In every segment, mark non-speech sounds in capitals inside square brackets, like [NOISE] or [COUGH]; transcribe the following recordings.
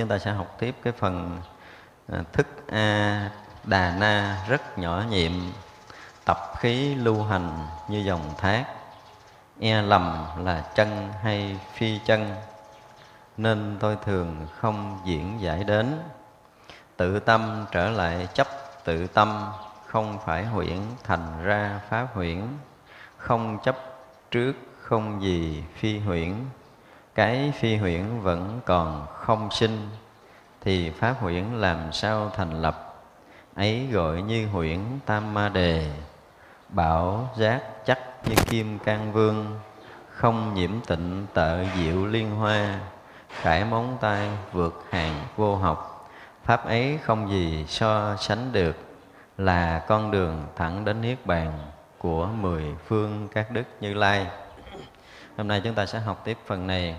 Chúng ta sẽ học tiếp cái phần ờ, thức A, Đà Na rất nhỏ nhiệm, Tập khí lưu hành như dòng thác. E lầm là chân hay phi chân, Nên tôi thường không diễn giải đến. Tự tâm trở lại chấp tự tâm, Không phải huyễn thành ra pháp huyễn. Không chấp trước không gì phi huyễn cái phi huyễn vẫn còn không sinh, thì pháp huyễn làm sao thành lập? Ấy gọi như huyễn tam ma đề. Bảo giác chắc như kim can vương, không nhiễm tịnh tợ diệu liên hoa. Khải móng tay vượt hàng vô học. Pháp ấy không gì so sánh được, là con đường thẳng đến niết bàn của mười phương các đức như lai hôm nay chúng ta sẽ học tiếp phần này.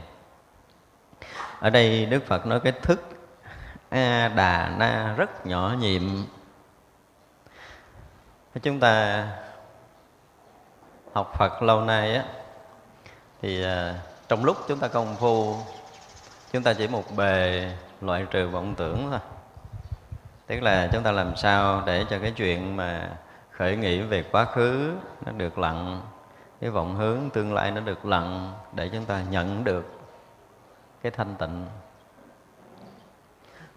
Ở đây đức phật nói cái thức a đà na rất nhỏ nhiệm. Chúng ta học phật lâu nay á, thì à, trong lúc chúng ta công phu, chúng ta chỉ một bề loại trừ vọng tưởng thôi. Tức là chúng ta làm sao để cho cái chuyện mà khởi nghĩ về quá khứ nó được lặng cái vọng hướng tương lai nó được lặng để chúng ta nhận được cái thanh tịnh.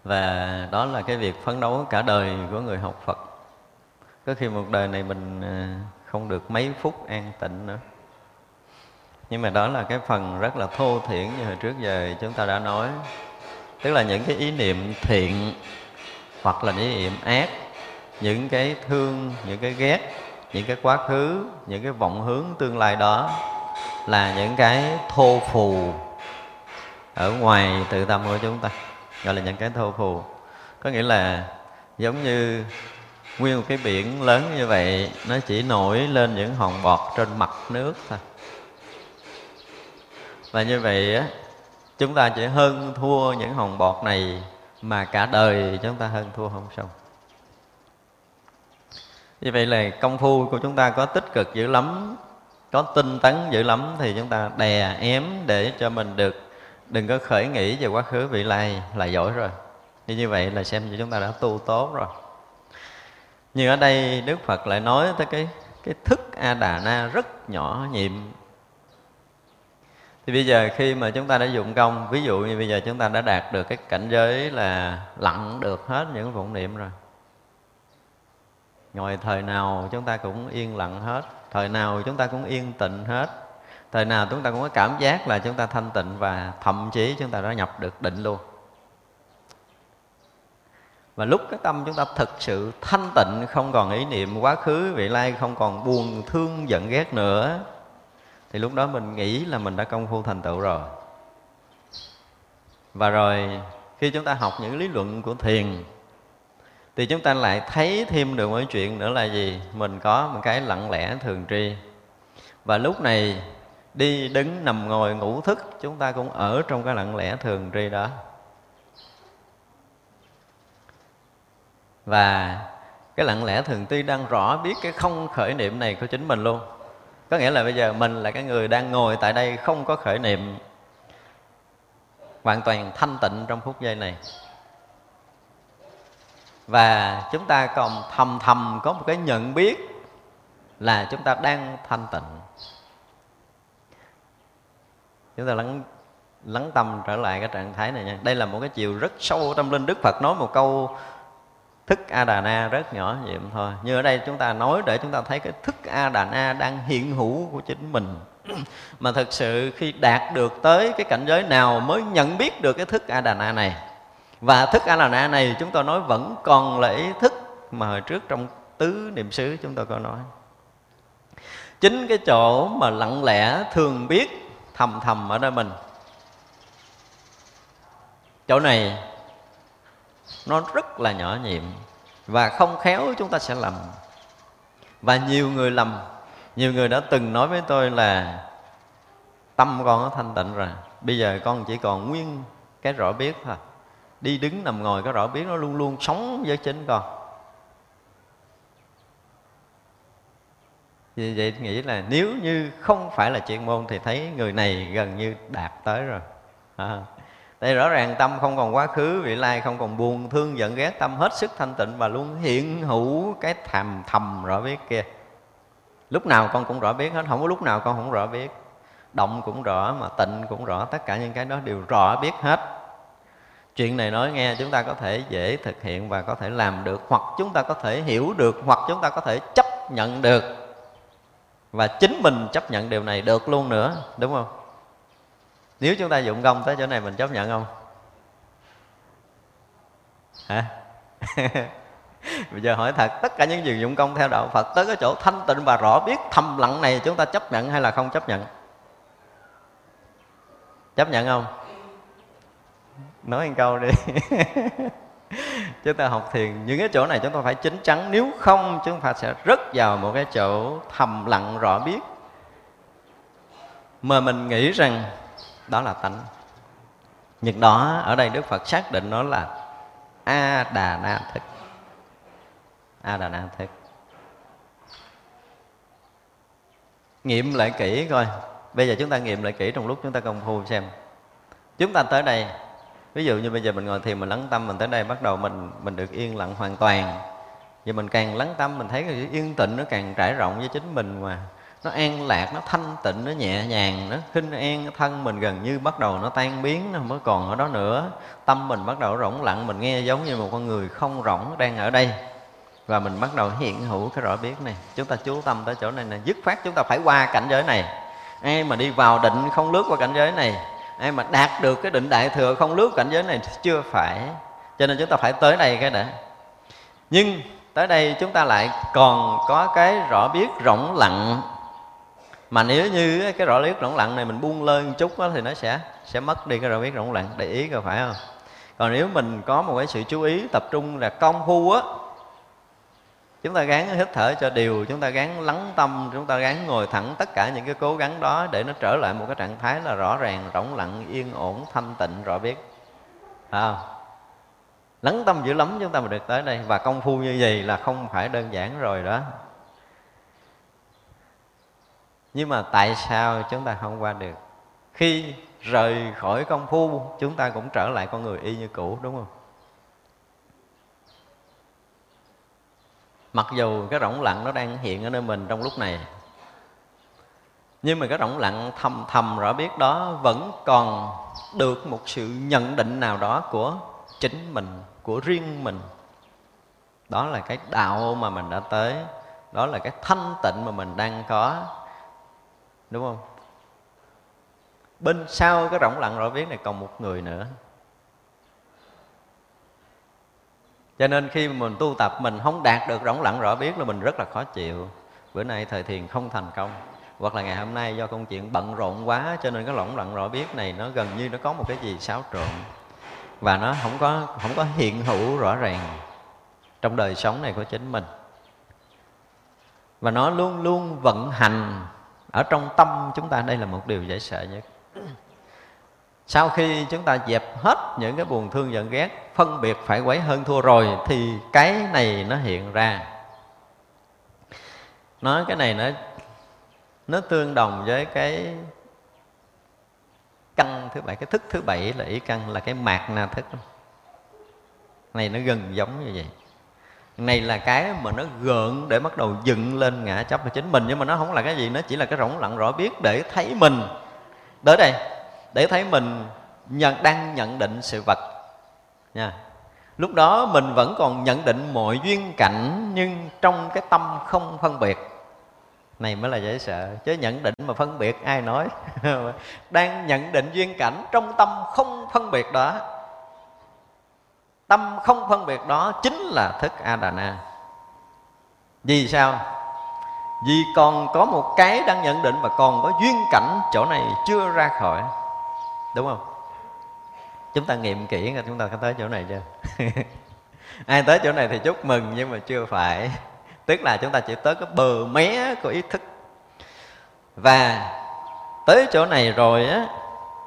Và đó là cái việc phấn đấu cả đời của người học Phật. Có khi một đời này mình à, không được mấy phút an tịnh nữa. Nhưng mà đó là cái phần rất là thô thiển như hồi trước giờ chúng ta đã nói. Tức là những cái ý niệm thiện hoặc là những ý niệm ác, những cái thương, những cái ghét những cái quá khứ, những cái vọng hướng tương lai đó là những cái thô phù ở ngoài tự tâm của chúng ta, gọi là những cái thô phù. Có nghĩa là giống như nguyên một cái biển lớn như vậy, nó chỉ nổi lên những hòn bọt trên mặt nước thôi. Và như vậy á, chúng ta chỉ hơn thua những hòn bọt này mà cả đời chúng ta hơn thua không xong như vậy là công phu của chúng ta có tích cực dữ lắm, có tinh tấn dữ lắm thì chúng ta đè ém để cho mình được. Đừng có khởi nghĩ về quá khứ vị lai là giỏi rồi. Như như vậy là xem như chúng ta đã tu tốt rồi. Nhưng ở đây đức phật lại nói tới cái cái thức a đà na rất nhỏ nhiệm. Thì bây giờ khi mà chúng ta đã dụng công, ví dụ như bây giờ chúng ta đã đạt được cái cảnh giới là lặng được hết những vọng niệm rồi ngồi thời nào chúng ta cũng yên lặng hết, thời nào chúng ta cũng yên tịnh hết. Thời nào chúng ta cũng có cảm giác là chúng ta thanh tịnh và thậm chí chúng ta đã nhập được định luôn. Và lúc cái tâm chúng ta thực sự thanh tịnh, không còn ý niệm quá khứ, vị lai không còn buồn thương giận ghét nữa, thì lúc đó mình nghĩ là mình đã công phu thành tựu rồi. Và rồi khi chúng ta học những lý luận của thiền thì chúng ta lại thấy thêm được một chuyện nữa là gì? Mình có một cái lặng lẽ thường tri. Và lúc này đi đứng nằm ngồi ngủ thức, chúng ta cũng ở trong cái lặng lẽ thường tri đó. Và cái lặng lẽ thường tri đang rõ biết cái không khởi niệm này của chính mình luôn. Có nghĩa là bây giờ mình là cái người đang ngồi tại đây không có khởi niệm hoàn toàn thanh tịnh trong phút giây này và chúng ta còn thầm thầm có một cái nhận biết là chúng ta đang thanh tịnh. Chúng ta lắng lắng tâm trở lại cái trạng thái này nha. Đây là một cái chiều rất sâu tâm linh. Đức phật nói một câu thức a đà na rất nhỏ nhiệm thôi. Như ở đây chúng ta nói để chúng ta thấy cái thức a đà na đang hiện hữu của chính mình. [CLEARS THROAT] Mà thực sự khi đạt được tới cái cảnh giới nào mới nhận biết được cái thức a đà na này và thức a la na này chúng tôi nói vẫn còn là ý thức mà hồi trước trong tứ niệm xứ chúng tôi có nói. Chính cái chỗ mà lặng lẽ thường biết thầm thầm ở nơi mình, chỗ này nó rất là nhỏ nhiệm và không khéo chúng ta sẽ lầm. Và nhiều người lầm. Nhiều người đã từng nói với tôi là tâm con nó thanh tịnh rồi, bây giờ con chỉ còn nguyên cái rõ biết thôi đi đứng nằm ngồi có rõ biết nó luôn luôn sống với chính con. Vì vậy nghĩ là nếu như không phải là chuyên môn thì thấy người này gần như đạt tới rồi. À, đây rõ ràng tâm không còn quá khứ vị lai không còn buồn thương giận ghét tâm hết sức thanh tịnh và luôn hiện hữu cái thầm thầm rõ biết kia. Lúc nào con cũng rõ biết hết không có lúc nào con không rõ biết. Động cũng rõ mà tịnh cũng rõ tất cả những cái đó đều rõ biết hết chuyện này nói nghe, chúng ta có thể dễ thực hiện và có thể làm được, hoặc chúng ta có thể hiểu được, hoặc chúng ta có thể chấp nhận được. Và chính mình chấp nhận điều này được luôn nữa, đúng không? Nếu chúng ta dụng công tới chỗ này mình chấp nhận không? Hả? [LAUGHS] Bây giờ hỏi thật, tất cả những gì dụng công theo đạo phật tới cái chỗ thanh tịnh và rõ biết thầm lặng này chúng ta chấp nhận hay là không chấp nhận? Chấp nhận không? Nói một câu đi. [LAUGHS] Chúng ta học thiền, những cái chỗ này chúng ta phải chính chắn. Nếu không, chúng ta sẽ rất vào một cái chỗ thầm lặng rõ biết. Mà mình nghĩ rằng đó là tánh. Nhưng đó, ở đây đức phật xác định nó là a đà na thức a đà na thức nghiệm lại kỹ coi. Bây giờ chúng ta nghiệm lại kỹ trong lúc chúng ta công phu xem. Chúng ta tới đây ví dụ như bây giờ mình ngồi thiền, mình lắng tâm, mình tới đây bắt đầu mình mình được yên lặng hoàn toàn. Và mình càng lắng tâm, mình thấy cái yên tịnh nó càng trải rộng với chính mình mà. Nó an lạc, nó thanh tịnh, nó nhẹ nhàng, nó khinh an thân mình gần như bắt đầu nó tan biến, nó mới còn ở đó nữa. Tâm mình bắt đầu rỗng lặng, mình nghe giống như một con người không rỗng đang ở đây. Và mình bắt đầu hiện hữu cái rõ biết này. Chúng ta chú tâm tới chỗ này nè, dứt khoát chúng ta phải qua cảnh giới này. Ai mà đi vào định không lướt qua cảnh giới này ai mà đạt được cái định đại thừa không lướt cảnh giới này chưa phải. Cho nên chúng ta phải tới đây cái đã. Nhưng tới đây chúng ta lại còn có cái rõ biết rộng lặng. Mà nếu như cái rõ biết rộng lặng này mình buông lơi một chút đó, thì nó sẽ sẽ mất đi cái rõ biết rộng lặng. Để ý coi phải không? Còn nếu mình có một cái sự chú ý tập trung là công phu á chúng ta gắng hít thở cho đều chúng ta gắng lắng tâm chúng ta gắng ngồi thẳng tất cả những cái cố gắng đó để nó trở lại một cái trạng thái là rõ ràng rỗng lặng yên ổn thanh tịnh rõ biết. À, lắng tâm dữ lắm chúng ta mới được tới đây. Và công phu như vậy là không phải đơn giản rồi đó. Nhưng mà tại sao chúng ta không qua được? Khi rời khỏi công phu chúng ta cũng trở lại con người y như cũ đúng không? Mặc dù cái rỗng lặng nó đang hiện ở nơi mình trong lúc này, nhưng mà cái rỗng lặng thầm thầm rõ biết đó vẫn còn được một sự nhận định nào đó của chính mình, của riêng mình. Đó là cái đạo mà mình đã tới, đó là cái thanh tịnh mà mình đang có, đúng không? Bên sau cái rỗng lặng rõ biết này còn một người nữa. Cho nên khi mình tu tập, mình không đạt được rỗng lặng rõ biết là mình rất là khó chịu. Bữa nay thời thiền không thành công, hoặc là ngày hôm nay do công chuyện bận rộn quá cho nên cái rỗng lặng rõ biết này nó gần như nó có một cái gì xáo trộn. Và nó không có không có hiện hữu rõ ràng trong đời sống này của chính mình. Và nó luôn luôn vận hành ở trong tâm chúng ta. Đây là một điều dễ sợ nhất sau khi chúng ta dẹp hết những cái buồn thương giận ghét, phân biệt phải quấy hơn thua rồi, thì cái này nó hiện ra. Nói cái này nó nó tương đồng với cái căn thứ bảy, cái thức thứ bảy là ý căn, là cái mạc na thức. Này nó gần giống như vậy. Này là cái mà nó gợn để bắt đầu dựng lên ngã chấp của chính mình, nhưng mà nó không là cái gì, nó chỉ là cái rỗng lặng rõ biết để thấy mình. Tới đây để thấy mình nhận, đang nhận định sự vật. Nha. Lúc đó mình vẫn còn nhận định mọi duyên cảnh, nhưng trong cái tâm không phân biệt. Này mới là dễ sợ, chứ nhận định mà phân biệt ai nói? [LAUGHS] Đang nhận định duyên cảnh, trong tâm không phân biệt đó. Tâm không phân biệt đó chính là thức a đà na vì sao? Vì còn có một cái đang nhận định và còn có duyên cảnh chỗ này chưa ra khỏi đúng không? Chúng ta nghiệm kỹ là chúng ta có tới chỗ này chưa? [LAUGHS] Ai tới chỗ này thì chúc mừng, nhưng mà chưa phải. Tức là chúng ta chỉ tới cái bờ mé của ý thức. Và tới chỗ này rồi á,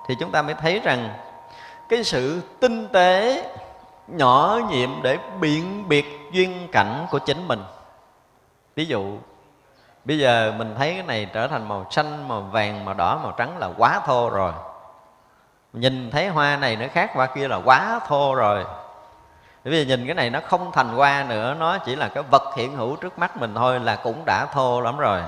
thì chúng ta mới thấy rằng cái sự tinh tế, nhỏ nhiệm để biện biệt duyên cảnh của chính mình. Ví dụ, bây giờ mình thấy cái này trở thành màu xanh, màu vàng, màu đỏ, màu trắng là quá thô rồi nhìn thấy hoa này nó khác, hoa kia là quá thô rồi. Bởi vì nhìn cái này nó không thành hoa nữa, nó chỉ là cái vật hiện hữu trước mắt mình thôi là cũng đã thô lắm rồi.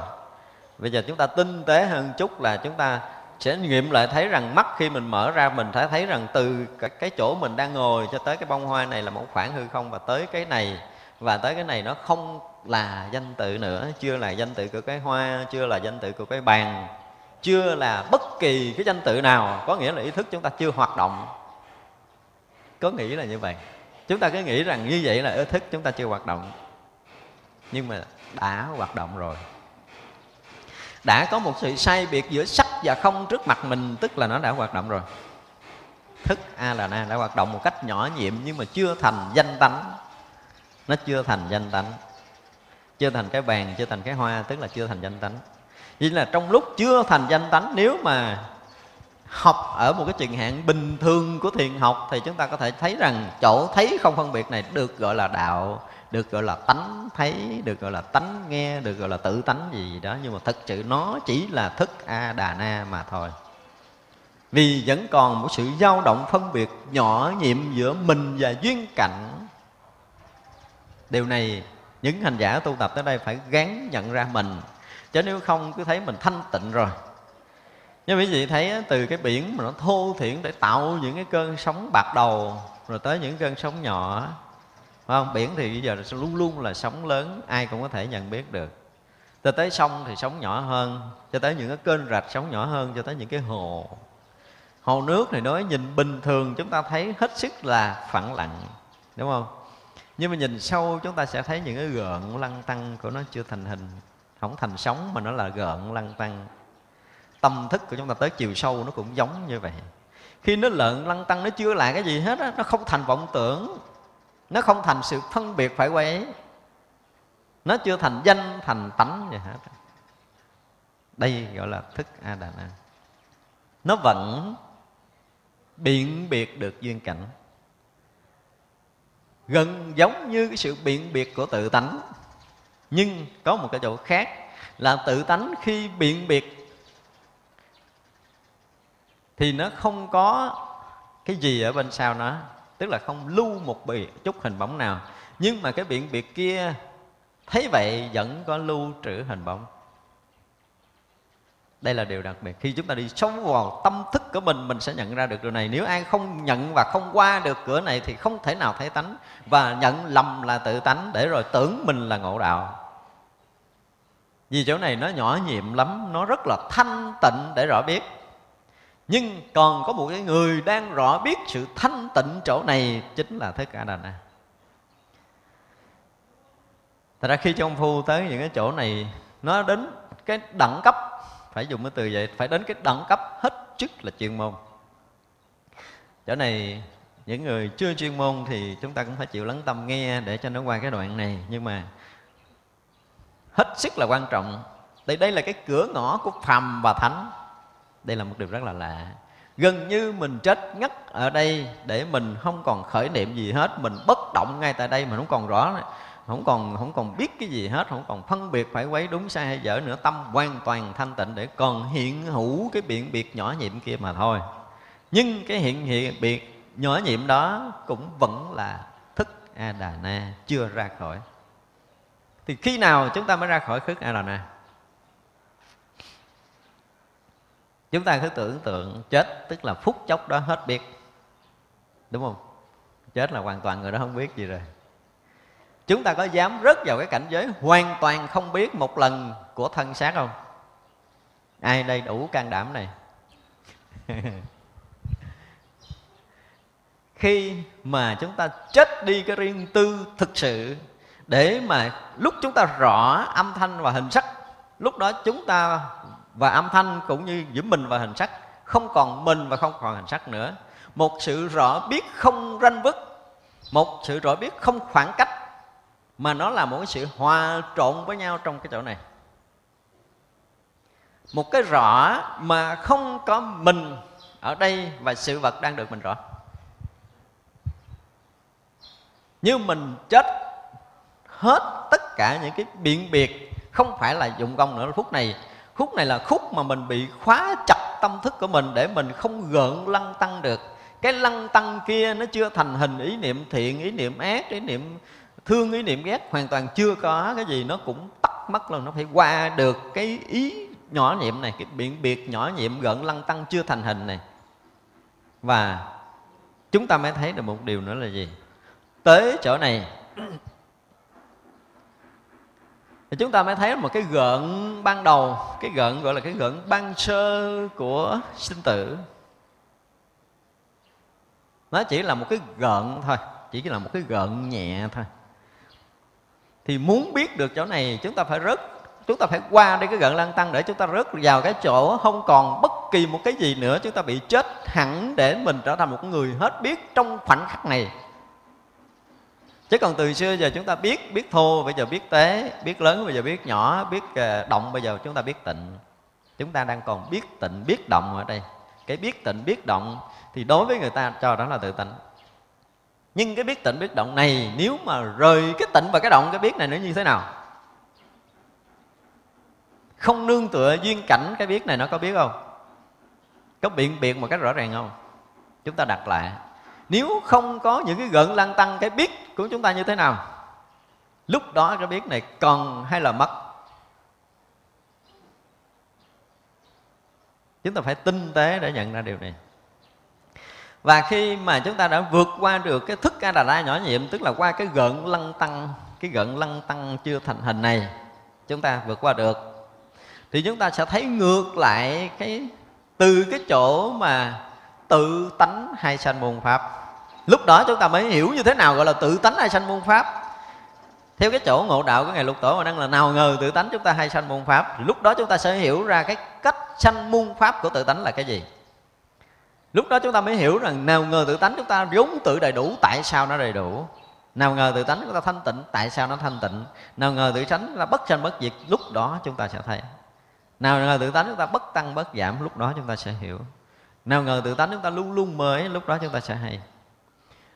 Bây giờ chúng ta tinh tế hơn chút là chúng ta sẽ nghiệm lại thấy rằng mắt khi mình mở ra, mình sẽ thấy rằng từ cái chỗ mình đang ngồi cho tới cái bông hoa này là một khoảng hư không và tới cái này. Và tới cái này nó không là danh tự nữa, chưa là danh tự của cái hoa, chưa là danh tự của cái bàn chưa là bất kỳ cái danh tự nào, có nghĩa là ý thức chúng ta chưa hoạt động. Có nghĩ là như vậy. Chúng ta cứ nghĩ rằng như vậy là ý thức chúng ta chưa hoạt động. Nhưng mà đã hoạt động rồi. Đã có một sự sai biệt giữa sắc và không trước mặt mình, tức là nó đã hoạt động rồi. Thức a là na đã hoạt động một cách nhỏ nhiệm nhưng mà chưa thành danh tánh. Nó chưa thành danh tánh. Chưa thành cái bàn, chưa thành cái hoa, tức là chưa thành danh tánh vì là trong lúc chưa thành danh tánh, nếu mà học ở một cái trường hạn bình thường của thiền học thì chúng ta có thể thấy rằng chỗ thấy không phân biệt này được gọi là đạo, được gọi là tánh thấy, được gọi là tánh nghe, được gọi là tự tánh gì đó. Nhưng mà thật sự nó chỉ là thức a đà na mà thôi. Vì vẫn còn một sự dao động phân biệt nhỏ nhiệm giữa mình và duyên cảnh. Điều này, những hành giả tu tập tới đây phải gán nhận ra mình chứ nếu không, cứ thấy mình thanh tịnh rồi. Nhưng quý vị thấy từ cái biển mà nó thô thiển để tạo những cái cơn sóng bạc đầu, rồi tới những cơn sóng nhỏ, phải không? Biển thì bây giờ luôn luôn là sóng lớn, ai cũng có thể nhận biết được. Cho tới sông thì sóng nhỏ hơn, cho tới những cái kênh rạch sóng nhỏ hơn, cho tới những cái hồ. Hồ nước thì nói nhìn bình thường, chúng ta thấy hết sức là phẳng lặng, đúng không? Nhưng mà nhìn sâu, chúng ta sẽ thấy những cái gợn lăn tăng của nó chưa thành hình không thành sóng mà nó là gợn lăn tăng tâm thức của chúng ta tới chiều sâu nó cũng giống như vậy. Khi nó lợn lăn tăng nó chưa là cái gì hết á, nó không thành vọng tưởng. Nó không thành sự phân biệt phải quấy. Nó chưa thành danh, thành tánh gì hết đây gọi là thức a đà na nó vẫn biện biệt được duyên cảnh. Gần giống như cái sự biện biệt của tự tánh nhưng có một cái chỗ khác là tự tánh khi biện biệt thì nó không có cái gì ở bên sau nó, tức là không lưu một bì, chút hình bóng nào. Nhưng mà cái biện biệt kia thấy vậy vẫn có lưu trữ hình bóng. Đây là điều đặc biệt. Khi chúng ta đi sâu vào tâm thức của mình mình sẽ nhận ra được điều này. Nếu ai không nhận và không qua được cửa này thì không thể nào thấy tánh. Và nhận lầm là tự tánh để rồi tưởng mình là ngộ đạo vì chỗ này nó nhỏ nhiệm lắm, nó rất là thanh tịnh để rõ biết. Nhưng còn có một cái người đang rõ biết sự thanh tịnh chỗ này, chính là Thế Cả đà na. Thật ra khi trong phu tới những cái chỗ này, nó đến cái đẳng cấp, phải dùng cái từ vậy, phải đến cái đẳng cấp hết chức là chuyên môn. Chỗ này, những người chưa chuyên môn thì chúng ta cũng phải chịu lắng tâm nghe để cho nó qua cái đoạn này. Nhưng mà hết sức là quan trọng. Đây đây là cái cửa ngõ của phàm và thánh. Đây là một điều rất là lạ. Gần như mình chết ngất ở đây để mình không còn khởi niệm gì hết. Mình bất động ngay tại đây, mình không còn rõ, không còn không còn biết cái gì hết, không còn phân biệt phải quấy đúng sai hay dở nữa. Tâm hoàn toàn thanh tịnh để còn hiện hữu cái biện biệt nhỏ nhiệm kia mà thôi. Nhưng cái hiện hiện biệt nhỏ nhiệm đó cũng vẫn là thức a đà na chưa ra khỏi thì khi nào chúng ta mới ra khỏi khước a đà chúng ta cứ tưởng tượng chết, tức là phút chốc đó hết biết. Đúng không? Chết là hoàn toàn người đó không biết gì rồi. Chúng ta có dám rớt vào cái cảnh giới hoàn toàn không biết một lần của thân xác không? Ai đây đủ can đảm này? [LAUGHS] Khi mà chúng ta chết đi cái riêng tư thực sự để mà lúc chúng ta rõ âm thanh và hình sắc, lúc đó chúng ta và âm thanh cũng như giữa mình và hình sắc, không còn mình và không còn hình sắc nữa. Một sự rõ biết không ranh vứt một sự rõ biết không khoảng cách, mà nó là một cái sự hòa trộn với nhau trong cái chỗ này. Một cái rõ mà không có mình ở đây và sự vật đang được mình rõ. Như mình chết hết tất cả những cái biện biệt. Không phải là dụng công nữa. Phút này, khúc này là khúc mà mình bị khóa chặt tâm thức của mình để mình không gợn lăng tăng được. Cái lăng tăng kia nó chưa thành hình ý niệm thiện, ý niệm ác, ý niệm thương, ý niệm ghét, hoàn toàn chưa có cái gì. Nó cũng tắt mất luôn. Nó phải qua được cái ý nhỏ nhiệm này, cái biện biệt nhỏ nhiệm gợn lăng tăng chưa thành hình này. Và chúng ta mới thấy được một điều nữa là gì? Tới chỗ này thì chúng ta mới thấy một cái gợn ban đầu, cái gợn gọi là cái gợn ban sơ của sinh tử. Nó chỉ là một cái gợn thôi, chỉ là một cái gợn nhẹ thôi. Thì muốn biết được chỗ này, chúng ta phải rớt, chúng ta phải qua đi cái gợn lan tăng để chúng ta rớt vào cái chỗ không còn bất kỳ một cái gì nữa. Chúng ta bị chết hẳn để mình trở thành một người hết biết trong khoảnh khắc này chứ còn từ xưa giờ chúng ta biết biết thô, bây giờ biết tế, biết lớn, bây giờ biết nhỏ, biết ờ, động, bây giờ chúng ta biết tịnh. Chúng ta đang còn biết tịnh, biết động ở đây. Cái biết tịnh, biết động thì đối với người ta cho đó là tự tịnh. Nhưng cái biết tịnh, biết động này nếu mà rời cái tịnh và cái động, cái biết này nó như thế nào? Không nương tựa duyên cảnh, cái biết này nó có biết không? Có biện biệt một cách rõ ràng không? Chúng ta đặt lại nếu không có những cái gợn lăng tăng cái biết của chúng ta như thế nào? Lúc đó cái biết này còn hay là mất? Chúng ta phải tinh tế để nhận ra điều này. Và khi mà chúng ta đã vượt qua được cái thức a đà la nhỏ nhiệm, tức là qua cái gợn lăng tăng cái gợn lăng tăng chưa thành hình này, chúng ta vượt qua được, thì chúng ta sẽ thấy ngược lại cái, từ cái chỗ mà tự tánh hay sanh môn pháp lúc đó chúng ta mới hiểu như thế nào gọi là tự tánh hay sanh môn pháp theo cái chỗ ngộ đạo của ngài lục tổ mà đang là nào ngờ tự tánh chúng ta hay sanh môn pháp lúc đó chúng ta sẽ hiểu ra cái cách sanh môn pháp của tự tánh là cái gì lúc đó chúng ta mới hiểu rằng nào ngờ tự tánh chúng ta vốn tự đầy đủ tại sao nó đầy đủ nào ngờ tự tánh chúng ta thanh tịnh tại sao nó thanh tịnh nào ngờ tự tánh là bất sanh bất diệt lúc đó chúng ta sẽ thấy nào ngờ tự tánh chúng ta bất tăng bất giảm lúc đó chúng ta sẽ hiểu nào ngờ tự tánh chúng ta luôn luôn mới, lúc đó chúng ta sẽ hay.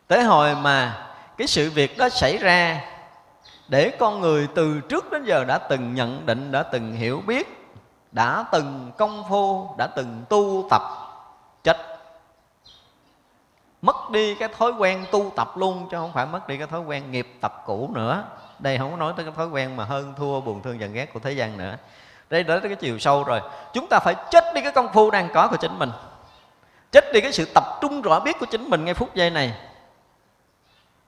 Tới hồi mà cái sự việc đó xảy ra, để con người từ trước đến giờ đã từng nhận định, đã từng hiểu biết, đã từng công phu, đã từng tu tập, chết. Mất đi cái thói quen tu tập luôn, chứ không phải mất đi cái thói quen nghiệp tập cũ nữa. Đây không có nói tới cái thói quen mà hơn thua, buồn thương, giận ghét của thế gian nữa. Đây đến cái chiều sâu rồi. Chúng ta phải chết đi cái công phu đang có của chính mình chết đi cái sự tập trung rõ biết của chính mình ngay phút giây này.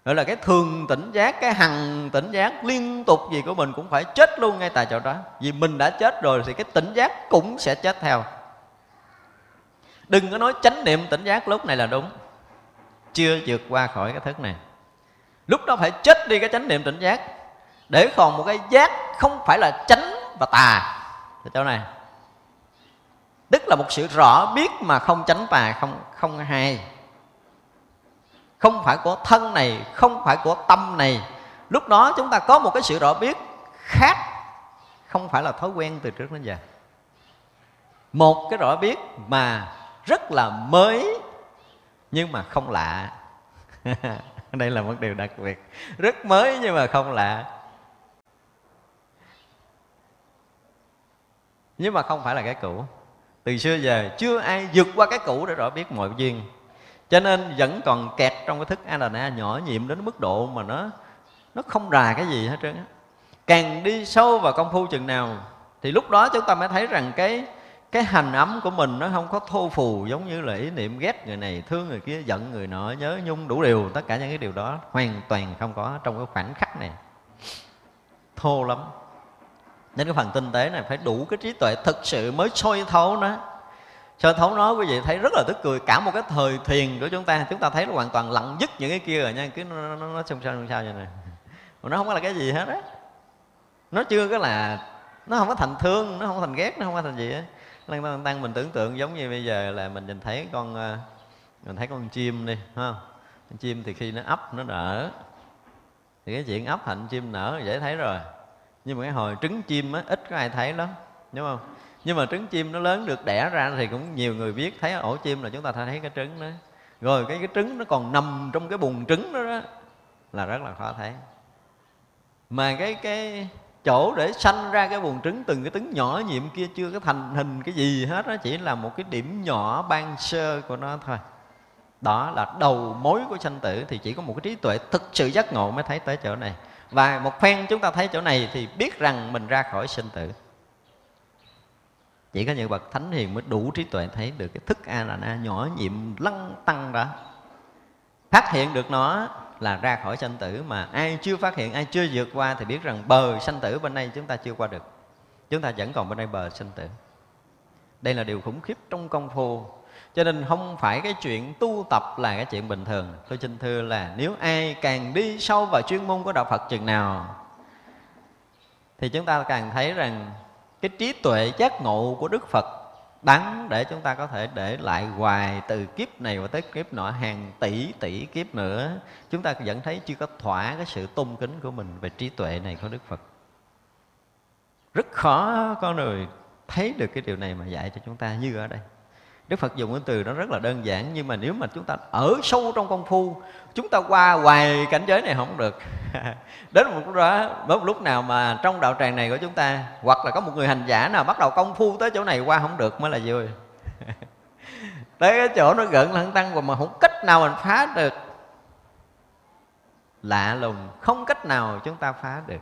Gọi là cái thường tỉnh giác, cái hằng tỉnh giác liên tục gì của mình cũng phải chết luôn ngay tại chỗ đó. Vì mình đã chết rồi thì cái tỉnh giác cũng sẽ chết theo. Đừng có nói chánh niệm tỉnh giác lúc này là đúng. Chưa vượt qua khỏi cái thức này. Lúc đó phải chết đi cái chánh niệm tỉnh giác. Để còn một cái giác không phải là chánh và tà. Ở chỗ này tức là một sự rõ biết mà không chánh tà, không không hai không phải của thân này, không phải của tâm này. Lúc đó chúng ta có một cái sự rõ biết khác, không phải là thói quen từ trước đến giờ. Một cái rõ biết mà rất là mới, nhưng mà không lạ. [LAUGHS] Đây là một điều đặc biệt. Rất mới nhưng mà không lạ. Nhưng mà không phải là cái cũ từ xưa giờ, chưa ai vượt qua cái cũ để rõ biết mọi duyên cho nên vẫn còn kẹt trong cái thức ADN nhỏ nhiệm đến mức độ mà nó nó không rà cái gì hết trơn á. Càng đi sâu vào công phu chừng nào, thì lúc đó chúng ta mới thấy rằng cái cái hành ấm của mình nó không có thô phù giống như là ý niệm ghét người này, thương người kia, giận người nọ, nhớ nhung đủ điều. Tất cả những cái điều đó hoàn toàn không có trong cái khoảnh khắc này. Thô lắm nên cái phần tinh tế này phải đủ cái trí tuệ thực sự mới soi thấu nó. Soi thấu nó quý vị thấy rất là tức cười. Cả một cái thời thiền của chúng ta chúng ta thấy nó hoàn toàn lặng dứt những cái kia rồi nha. Cứ nó nó, nó, nó xung sao xung sao như này nó không có là cái gì hết á. Nó chưa có là nó không có thành thương nó không có thành ghét nó không có thành gì á lăng tăng, tăng mình tưởng tượng giống như bây giờ là mình nhìn thấy con ờ, mình thấy con chim đi không? Con chim thì khi nó ấp nó nở. Thì cái chuyện ấp hạnh chim nở dễ thấy rồi nhưng mà cái hồi trứng chim á ít có ai thấy lắm đúng không? Nhưng mà trứng chim nó lớn được đẻ ra thì cũng nhiều người biết thấy ổ chim là chúng ta thấy cái trứng đó. Rồi cái cái trứng nó còn nằm trong cái bùn trứng đó, đó là rất là khó thấy. Mà cái cái chỗ để sanh ra cái buồng trứng từng cái trứng nhỏ nhiệm kia chưa có thành hình cái gì hết nó chỉ là một cái điểm nhỏ ban sơ của nó thôi. Đó là đầu mối của sanh tử thì chỉ có một cái trí tuệ thực sự giác ngộ mới thấy tới chỗ này và một phen chúng ta thấy chỗ này thì biết rằng mình ra khỏi sinh tử. Chỉ có những bậc thánh hiền mới đủ trí tuệ thấy được cái thức a là na nhỏ nhiệm lăng tăng đó. Phát hiện được nó là ra khỏi sanh tử mà ai chưa phát hiện, ai chưa vượt qua thì biết rằng bờ sanh tử bên đây chúng ta chưa qua được. Chúng ta vẫn còn bên đây bờ sanh tử. Đây là điều khủng khiếp trong công phu cho nên không phải cái chuyện tu tập là cái chuyện bình thường. Tôi xin thưa là nếu ai càng đi sâu vào chuyên môn của đạo phật chừng nào, thì chúng ta càng thấy rằng cái trí tuệ giác ngộ của đức phật đáng để chúng ta có thể để lại hoài từ kiếp này và tới kiếp nọ, hàng tỷ tỷ kiếp nữa. Chúng ta vẫn thấy chưa có thỏa cái sự tôn kính của mình về trí tuệ này của đức phật. Rất khó con người thấy được cái điều này mà dạy cho chúng ta như ở đây. Đức Phật dùng cái từ đó rất là đơn giản, Nhưng mà nếu mà chúng ta ở sâu trong công phu, Chúng ta qua hoài cảnh giới này không được. [LAUGHS] Đến một lúc đó Một lúc nào mà trong đạo tràng này của chúng ta, Hoặc là có một người hành giả nào bắt đầu công phu Tới chỗ này qua không được mới là vui. [LAUGHS] Tới cái chỗ nó gần lăng tăng Mà không cách nào mình phá được. Lạ lùng, Không cách nào chúng ta phá được.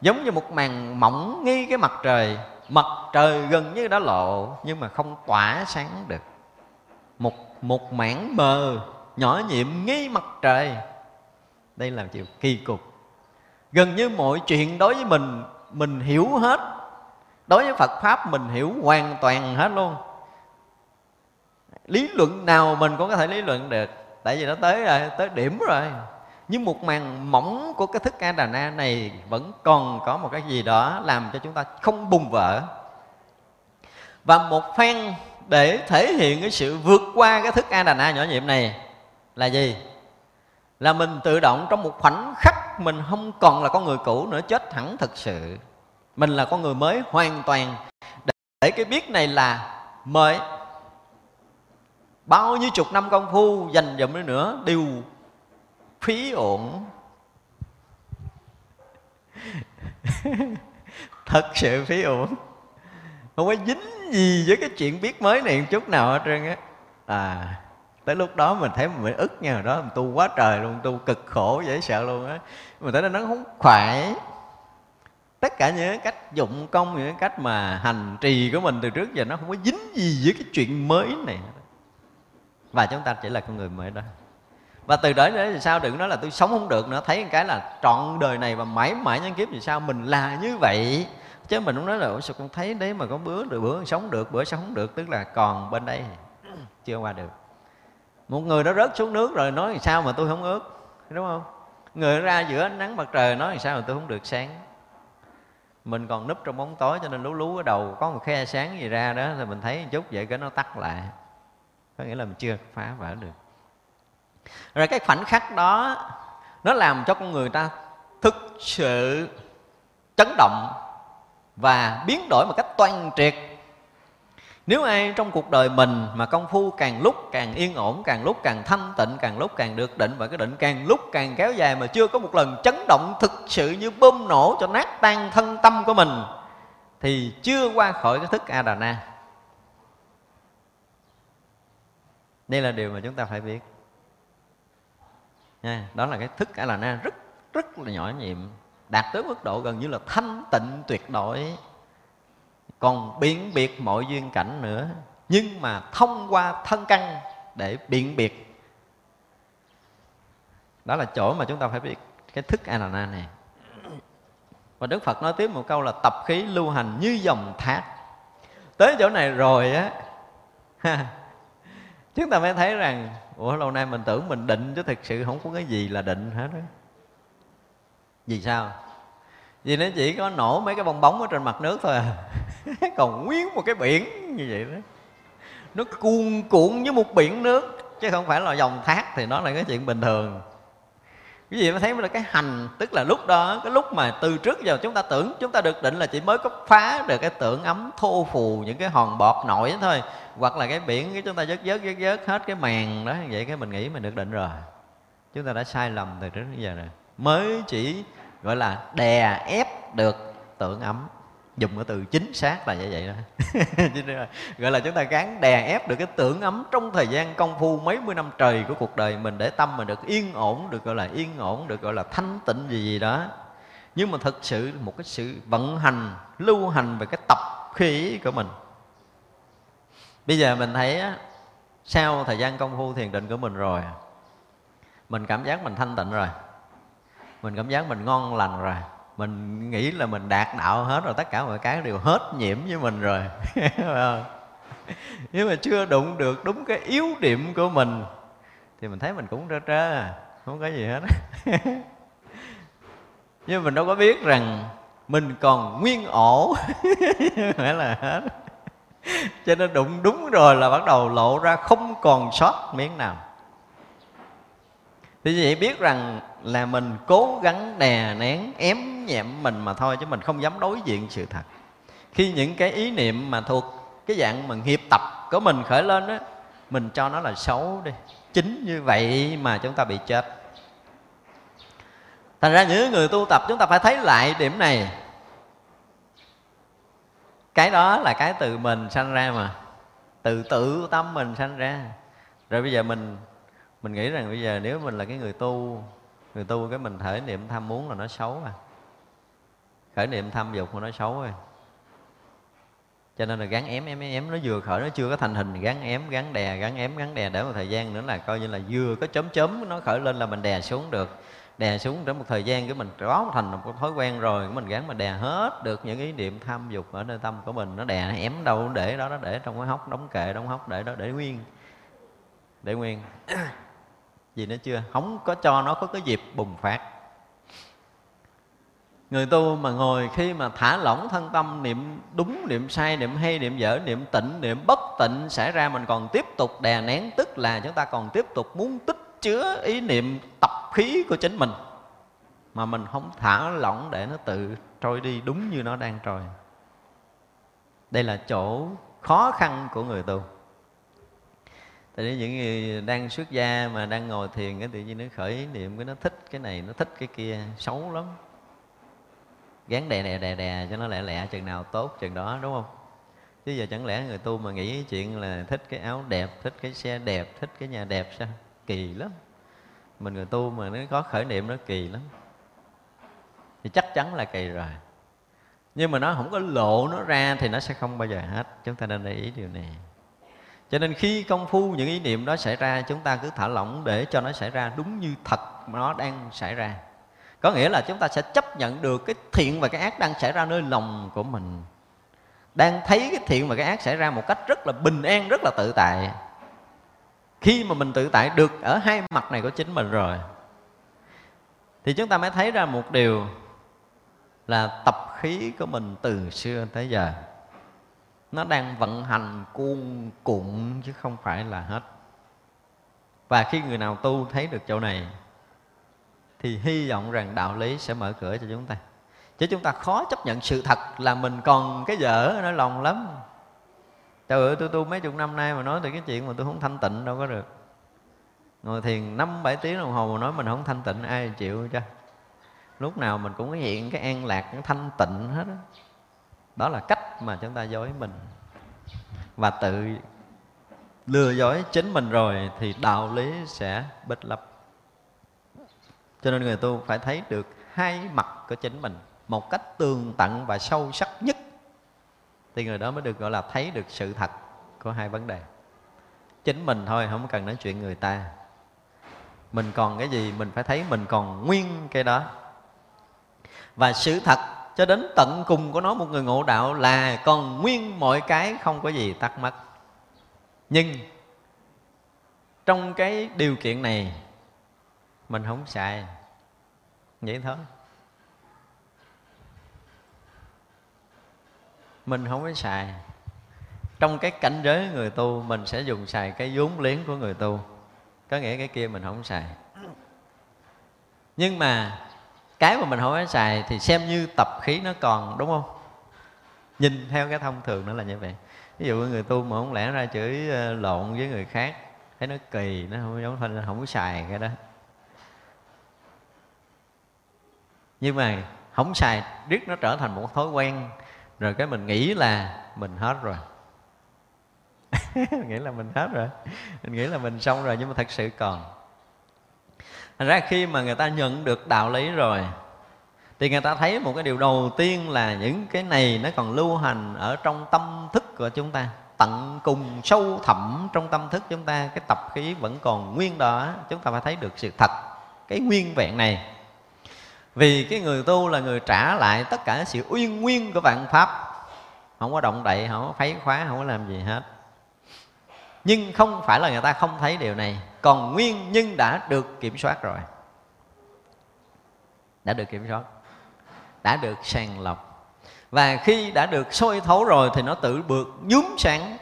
Giống như một màn mỏng nghi cái mặt trời mặt trời gần như đã lộ, nhưng mà không tỏa sáng được. Một một mảng mờ nhỏ nhiệm nghi mặt trời. Đây là chuyện kỳ cục. Gần như mọi chuyện đối với mình mình hiểu hết. Đối với phật pháp, mình hiểu hoàn toàn hết luôn. Lý luận nào mình cũng có thể lý luận được. Tại vì nó tới rồi, tới điểm rồi nhưng một màn mỏng của cái thức a đà na này vẫn còn có một cái gì đó làm cho chúng ta không bùng vỡ. Và một phen để thể hiện cái sự vượt qua cái thức a đà na nhỏ nhiệm này là gì? Là mình tự động trong một khoảnh khắc mình không còn là con người cũ nữa chết hẳn thực sự. Mình là con người mới hoàn toàn. Để, để cái biết này là mới. Bao nhiêu chục năm công phu dành dụm nữa đều phí ổn. [LAUGHS] Thật sự phí ổn. Không có dính gì với cái chuyện biết mới này một chút nào hết trơn á. À tới lúc đó mình thấy mình ức nha đó mình tu quá trời luôn, tu cực khổ dễ sợ luôn á. Mình thấy nó không phải tất cả những cách dụng công, những cách mà hành trì của mình từ trước giờ nó không có dính gì với cái chuyện mới này. Và chúng ta chỉ là con người mới đó và từ đó đến thì sao đừng nói là tôi sống không được nữa. Thấy cái là trọn đời này và mãi mãi nhân kiếp thì sao? Mình là như vậy. Chứ mình không nói là sao con thấy đấy mà có bữa được, bữa sống được, bữa sống không được? Tức là còn bên đây chưa qua được. Một người nó rớt xuống nước rồi nói sao mà tôi không ướt, đúng không? Người ra giữa ánh nắng mặt trời nói sao mà tôi không được sáng. Mình còn núp trong bóng tối cho nên lú lú ở đầu, có một khe sáng gì ra đó, thì mình thấy một chút vậy cái nó tắt lại. Có nghĩa là mình chưa phá vỡ được rồi cái khoảnh khắc đó, nó làm cho con người ta thực sự chấn động và biến đổi một cách toàn triệt. Nếu ai trong cuộc đời mình mà công phu càng lúc càng yên ổn, càng lúc càng thanh tịnh, càng lúc càng được định và cái định càng lúc càng kéo dài mà chưa có một lần chấn động thực sự như bơm nổ cho nát tan thân tâm của mình, thì chưa qua khỏi cái thức a đà na đây là điều mà chúng ta phải biết nha, đó là cái thức a la na rất rất là nhỏ nhiệm, đạt tới mức độ gần như là thanh tịnh tuyệt đối. Còn biện biệt mọi duyên cảnh nữa, nhưng mà thông qua thân căn để biện biệt. Đó là chỗ mà chúng ta phải biết cái thức a la na này. Và đức phật nói tiếp một câu là tập khí lưu hành như dòng thác. Tới chỗ này rồi á chúng ta mới thấy rằng ủa, lâu nay mình tưởng mình định chứ thực sự không có cái gì là định hết đó vì sao? Vì nó chỉ có nổ mấy cái bong bóng ở trên mặt nước thôi à. [LAUGHS] Còn nguyên một cái biển như vậy đó. Nó cuồn cuộn như một biển nước, chứ không phải là dòng thác thì nó là cái chuyện bình thường cái gì mới thấy là cái hành, tức là lúc đó, cái lúc mà từ trước giờ chúng ta tưởng, chúng ta được định là chỉ mới có phá được cái tưởng ấm, thô phù những cái hòn bọt nổi thôi. Hoặc là cái biển, cái chúng ta vớt vớt vớt vớt hết cái màn đó. Vậy cái mình nghĩ mình được định rồi. Chúng ta đã sai lầm từ trước đến giờ rồi. Mới chỉ, gọi là đè ép được tưởng ấm dùng cái từ chính xác là như vậy đó. [LAUGHS] Gọi là chúng ta gắn đè ép được cái tưởng ấm trong thời gian công phu mấy mươi năm trời của cuộc đời mình để tâm mình được yên ổn, được gọi là yên ổn, được gọi là thanh tịnh gì gì đó. Nhưng mà thực sự một cái sự vận hành, lưu hành về cái tập khí của mình. Bây giờ mình thấy sau thời gian công phu thiền định của mình rồi, mình cảm giác mình thanh tịnh rồi. Mình cảm giác mình ngon lành rồi mình nghĩ là mình đạt đạo hết rồi, tất cả mọi cái đều hết nhiễm với mình rồi. [LAUGHS] Nhưng mà chưa đụng được đúng cái yếu điểm của mình, thì mình thấy mình cũng trơ trơ, không có gì hết. [LAUGHS] Nhưng mình đâu có biết rằng mình còn nguyên ổ. [LAUGHS] Phải là hết. Cho nên đụng đúng rồi là bắt đầu lộ ra không còn sót miếng nào. Thì vậy biết rằng là mình cố gắng đè nén, ém nhẹm mình mà thôi chứ mình không dám đối diện sự thật. Khi những cái ý niệm mà thuộc cái dạng mà nghiệp tập của mình khởi lên á, mình cho nó là xấu đi. Chính như vậy mà chúng ta bị chết. Thành ra những người tu tập, chúng ta phải thấy lại điểm này. Cái đó là cái từ mình sanh ra mà. Từ tự tâm mình sanh ra. Rồi bây giờ mình mình nghĩ rằng bây giờ nếu mình là cái người tu người tu cái mình khởi niệm tham muốn là nó xấu à. Khởi niệm tham dục mà nó xấu rồi cho nên là gắn ém ém ém nó vừa khởi, nó chưa có thành hình. Gắn ém, gắn đè, gắn ém, gắn đè để một thời gian nữa là coi như là vừa có chấm chấm nó khởi lên là mình đè xuống được. Đè xuống đến một thời gian cái mình có thành một thói quen rồi mình gắn mà đè hết được những ý niệm tham dục ở nơi tâm của mình. Nó đè, nó ém đâu để đó, nó để trong cái hốc, đóng kệ, đóng hốc để đó, để nguyên để nguyên gì nữa chưa? Không có cho nó có cái dịp bùng phát. Người tu mà ngồi khi mà thả lỏng thân tâm, niệm đúng, niệm sai, niệm hay, niệm dở, niệm tịnh, niệm bất tịnh xảy ra mình còn tiếp tục đè nén, tức là chúng ta còn tiếp tục muốn tích chứa ý niệm tập khí của chính mình. Mà mình không thả lỏng để nó tự trôi đi đúng như nó đang trôi. Đây là chỗ khó khăn của người tu tại những người đang xuất gia mà đang ngồi thiền cái tự nhiên nó khởi ý niệm cái nó thích cái này, nó thích cái kia, xấu lắm. Gán đè đè đè đè cho nó lẹ lẹ, chừng nào tốt chừng đó, đúng không? Chứ giờ chẳng lẽ người tu mà nghĩ chuyện là thích cái áo đẹp, thích cái xe đẹp, thích cái nhà đẹp sao? Kỳ lắm. Mình người tu mà nó có khởi niệm nó kỳ lắm. Thì chắc chắn là kỳ rồi. Nhưng mà nó không có lộ nó ra thì nó sẽ không bao giờ hết. Chúng ta nên để ý điều này cho nên khi công phu, những ý niệm đó xảy ra, chúng ta cứ thả lỏng để cho nó xảy ra đúng như thật nó đang xảy ra. Có nghĩa là chúng ta sẽ chấp nhận được cái thiện và cái ác đang xảy ra nơi lòng của mình. Đang thấy cái thiện và cái ác xảy ra một cách rất là bình an, rất là tự tại. Khi mà mình tự tại được ở hai mặt này của chính mình rồi, thì chúng ta mới thấy ra một điều là tập khí của mình từ xưa tới giờ nó đang vận hành cuồn cuộn chứ không phải là hết. Và khi người nào tu thấy được chỗ này, thì hy vọng rằng đạo lý sẽ mở cửa cho chúng ta. Chứ chúng ta khó chấp nhận sự thật là mình còn cái dở, nó lòng lắm. Trời ơi, tôi tu mấy chục năm nay mà nói từ cái chuyện mà tôi không thanh tịnh đâu có được. Ngồi thiền năm bảy tiếng đồng hồ mà nói mình không thanh tịnh, ai chịu cho? Lúc nào mình cũng hiện cái an lạc, cái thanh tịnh hết á đó là cách mà chúng ta dối mình. Và tự lừa dối chính mình rồi thì đạo lý sẽ bích lấp. Cho nên người tu phải thấy được hai mặt của chính mình. Một cách tường tận và sâu sắc nhất thì người đó mới được gọi là thấy được sự thật của hai vấn đề. Chính mình thôi, không cần nói chuyện người ta. Mình còn cái gì, mình phải thấy mình còn nguyên cái đó. Và sự thật cho đến tận cùng của nó, một người ngộ đạo là còn nguyên mọi cái không có gì tắt mất nhưng trong cái điều kiện này, mình không xài. Vậy thôi. Mình không có xài. Trong cái cảnh giới người tu, mình sẽ dùng xài cái vốn liếng của người tu. Có nghĩa cái kia mình không xài. Nhưng mà cái mà mình không có xài thì xem như tập khí nó còn đúng không? Nhìn theo cái thông thường nó là như vậy. Ví dụ người tu mà không lẽ ra chửi ờ, lộn với người khác thấy nó kỳ nó không giống không, không có xài cái đó. Nhưng mà không xài riết nó trở thành một thói quen rồi cái mình nghĩ là mình hết rồi. [LAUGHS] Nghĩ là mình hết rồi. Mình nghĩ là mình xong rồi nhưng mà thật sự còn thành ra khi mà người ta nhận được đạo lý rồi, thì người ta thấy một cái điều đầu tiên là những cái này nó còn lưu hành ở trong tâm thức của chúng ta. Tận cùng sâu thẳm trong tâm thức chúng ta, cái tập khí vẫn còn nguyên đó, chúng ta phải thấy được sự thật, cái nguyên vẹn này. Vì cái người tu là người trả lại tất cả sự uyên nguyên của vạn pháp. Không có động đậy, không có phấy khóa, không có làm gì hết nhưng không phải là người ta không thấy điều này. Còn nguyên nhưng đã được kiểm soát rồi. Đã được kiểm soát. Đã được sàng lọc. Và khi đã được sôi thấu rồi thì nó tự bược nhúm sáng.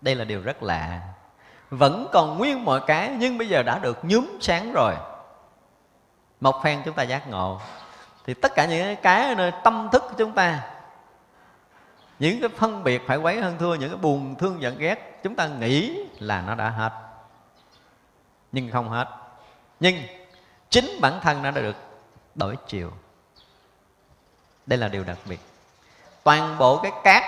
Đây là điều rất lạ. Vẫn còn nguyên mọi cái, nhưng bây giờ đã được nhúm sáng rồi. Một phen chúng ta giác ngộ. Thì tất cả những cái nơi tâm thức của chúng ta, những cái phân biệt phải quấy hơn thua, những cái buồn, thương, giận, ghét, chúng ta nghĩ là nó đã hết. Nhưng không hết. Nhưng chính bản thân nó đã được đổi chiều. Đây là điều đặc biệt. Toàn bộ cái cát,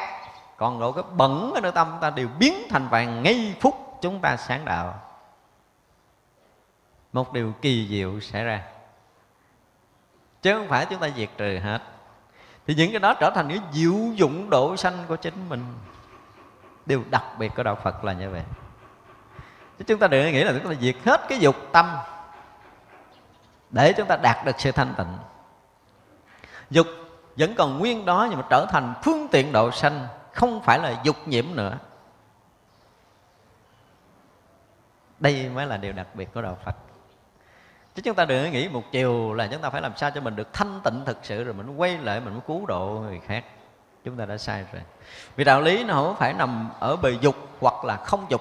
còn độ cái bẩn ở nơi tâm ta đều biến thành vàng ngay phút chúng ta sáng đạo một điều kỳ diệu xảy ra. Chứ không phải chúng ta diệt trừ hết. Thì những cái đó trở thành cái diệu dụng độ sanh của chính mình. Điều đặc biệt của đạo phật là như vậy chứ chúng ta đừng nghĩ là chúng ta diệt hết cái dục tâm để chúng ta đạt được sự thanh tịnh. Dục vẫn còn nguyên đó nhưng mà trở thành phương tiện độ sanh, không phải là dục nhiễm nữa. Đây mới là điều đặc biệt của đạo phật. Chứ chúng ta đừng nghĩ một chiều là chúng ta phải làm sao cho mình được thanh tịnh thực sự rồi mình quay lại mình mới cứu độ người khác. Chúng ta đã sai rồi. Vì đạo lý nó không phải nằm ở bề dục hoặc là không dục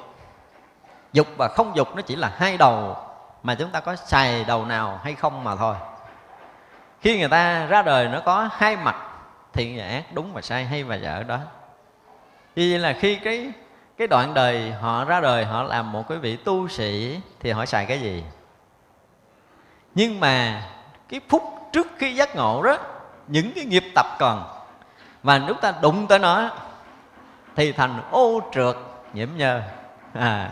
dục và không dục nó chỉ là hai đầu mà chúng ta có xài đầu nào hay không mà thôi. Khi người ta ra đời nó có hai mặt thiện và ác đúng và sai hay và dở đó. Vì vậy là khi cái cái đoạn đời họ ra đời họ làm một cái vị tu sĩ thì họ xài cái gì? Nhưng mà cái phút trước khi giác ngộ đó những cái nghiệp tập còn mà chúng ta đụng tới nó thì thành ô trượt nhiễm nhơ. À,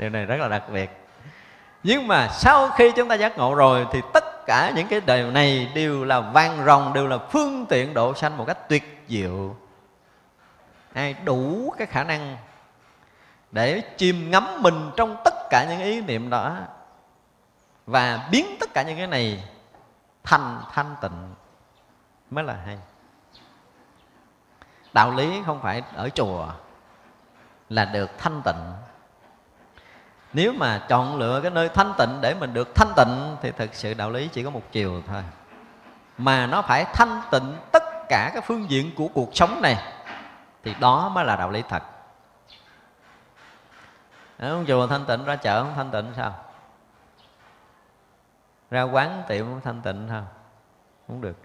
điều này rất là đặc biệt. Nhưng mà sau khi chúng ta giác ngộ rồi thì tất cả những cái đời này đều là vang rồng, đều là phương tiện độ sanh một cách tuyệt diệu. Ai đủ cái khả năng để chìm ngắm mình trong tất cả những ý niệm đó và biến tất cả những cái này thành thanh tịnh mới là hay. Đạo lý không phải ở chùa là được thanh tịnh nếu mà chọn lựa cái nơi thanh tịnh để mình được thanh tịnh thì thực sự đạo lý chỉ có một chiều thôi. Mà nó phải thanh tịnh tất cả các phương diện của cuộc sống này, thì đó mới là đạo lý thật. Ờ, không chùa thanh tịnh ra chợ không thanh tịnh sao? Ra quán tiệm không thanh tịnh sao? Không được.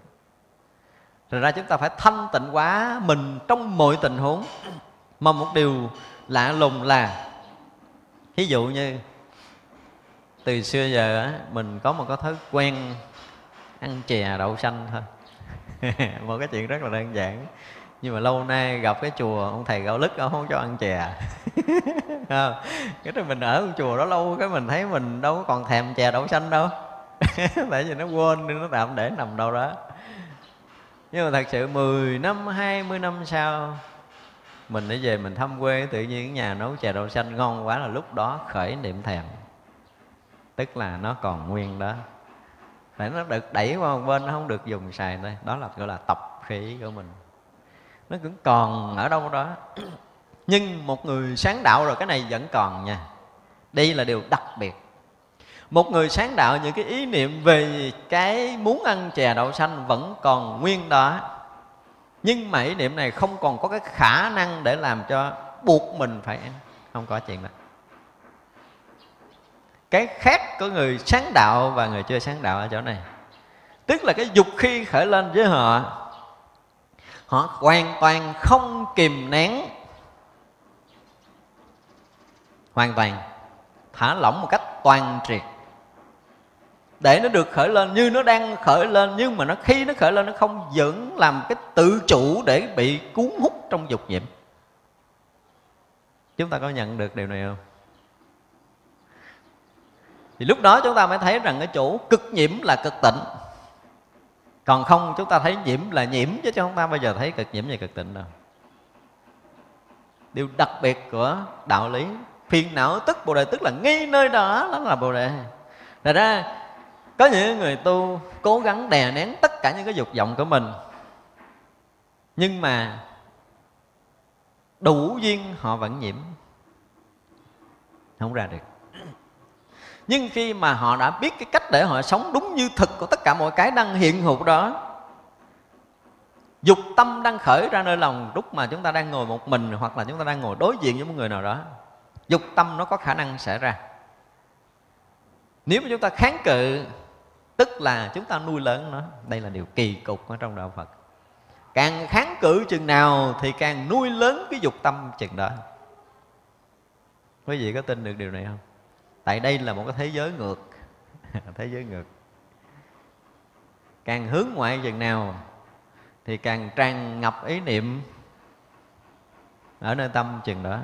Rồi ra chúng ta phải thanh tịnh quá mình trong mọi tình huống. Mà một điều lạ lùng là ví dụ như, từ xưa giờ á, mình có một cái thói quen ăn chè đậu xanh thôi. [LAUGHS] Một cái chuyện rất là đơn giản. Nhưng mà lâu nay gặp cái chùa ông thầy gạo lứt, ông không cho ăn chè. [LAUGHS] Không, cái đó mình ở chùa đó lâu, cái mình thấy mình đâu có còn thèm chè đậu xanh đâu. [LAUGHS] Tại vì nó quên nên nó tạm để nằm đâu đó. Nhưng mà thật sự 10 năm 20 năm sau mình để về mình thăm quê, tự nhiên nhà nấu chè đậu xanh ngon quá là lúc đó khởi niệm thèm. Tức là nó còn nguyên đó. Để nó được đẩy qua một bên, nó không được dùng xài đây đó là, gọi là tập khí của mình. Nó cũng còn ở đâu đó. [CLEARS THROAT] Nhưng một người sáng đạo rồi, cái này vẫn còn nha. Đây là điều đặc biệt. Một người sáng đạo, những cái ý niệm về cái muốn ăn chè đậu xanh vẫn còn nguyên đó nhưng mà ý niệm này không còn có cái khả năng để làm cho buộc mình phải ăn. Không có chuyện đó. Cái khác của người sáng đạo và người chưa sáng đạo ở chỗ này. Tức là cái dục khi khởi lên với họ họ hoàn toàn không kìm nén. Hoàn toàn. Thả lỏng một cách toàn triệt để nó được khởi lên như nó đang khởi lên, nhưng mà nó khi nó khởi lên nó không vẫn làm cái tự chủ để bị cuốn hút trong dục nhiễm chúng ta có nhận được điều này không? Thì lúc đó chúng ta mới thấy rằng cái chỗ cực nhiễm là cực tịnh. Còn không, chúng ta thấy nhiễm là nhiễm chứ chúng ta bây giờ thấy cực nhiễm và cực tịnh đâu. Điều đặc biệt của đạo lý phiền não tức bồ đề, tức là ngay nơi đó đó là bồ đề. Thật ra có những người tu cố gắng đè nén tất cả những cái dục vọng của mình, nhưng mà đủ duyên họ vẫn nhiễm, không ra được. Nhưng khi mà họ đã biết cái cách để họ sống đúng như thực của tất cả mọi cái đang hiện hữu đó, dục tâm đang khởi ra nơi lòng lúc mà chúng ta đang ngồi một mình hoặc là chúng ta đang ngồi đối diện với một người nào đó, dục tâm nó có khả năng xảy ra. Nếu mà chúng ta kháng cự tức là chúng ta nuôi lớn nó. Đây là điều kỳ cục ở trong đạo phật. Càng kháng cự chừng nào thì càng nuôi lớn cái dục tâm chừng đó. Quý vị có tin được điều này không? Tại đây là một cái thế giới ngược. [LAUGHS] Thế giới ngược. Càng hướng ngoại chừng nào thì càng tràn ngập ý niệm ở nơi tâm chừng đó.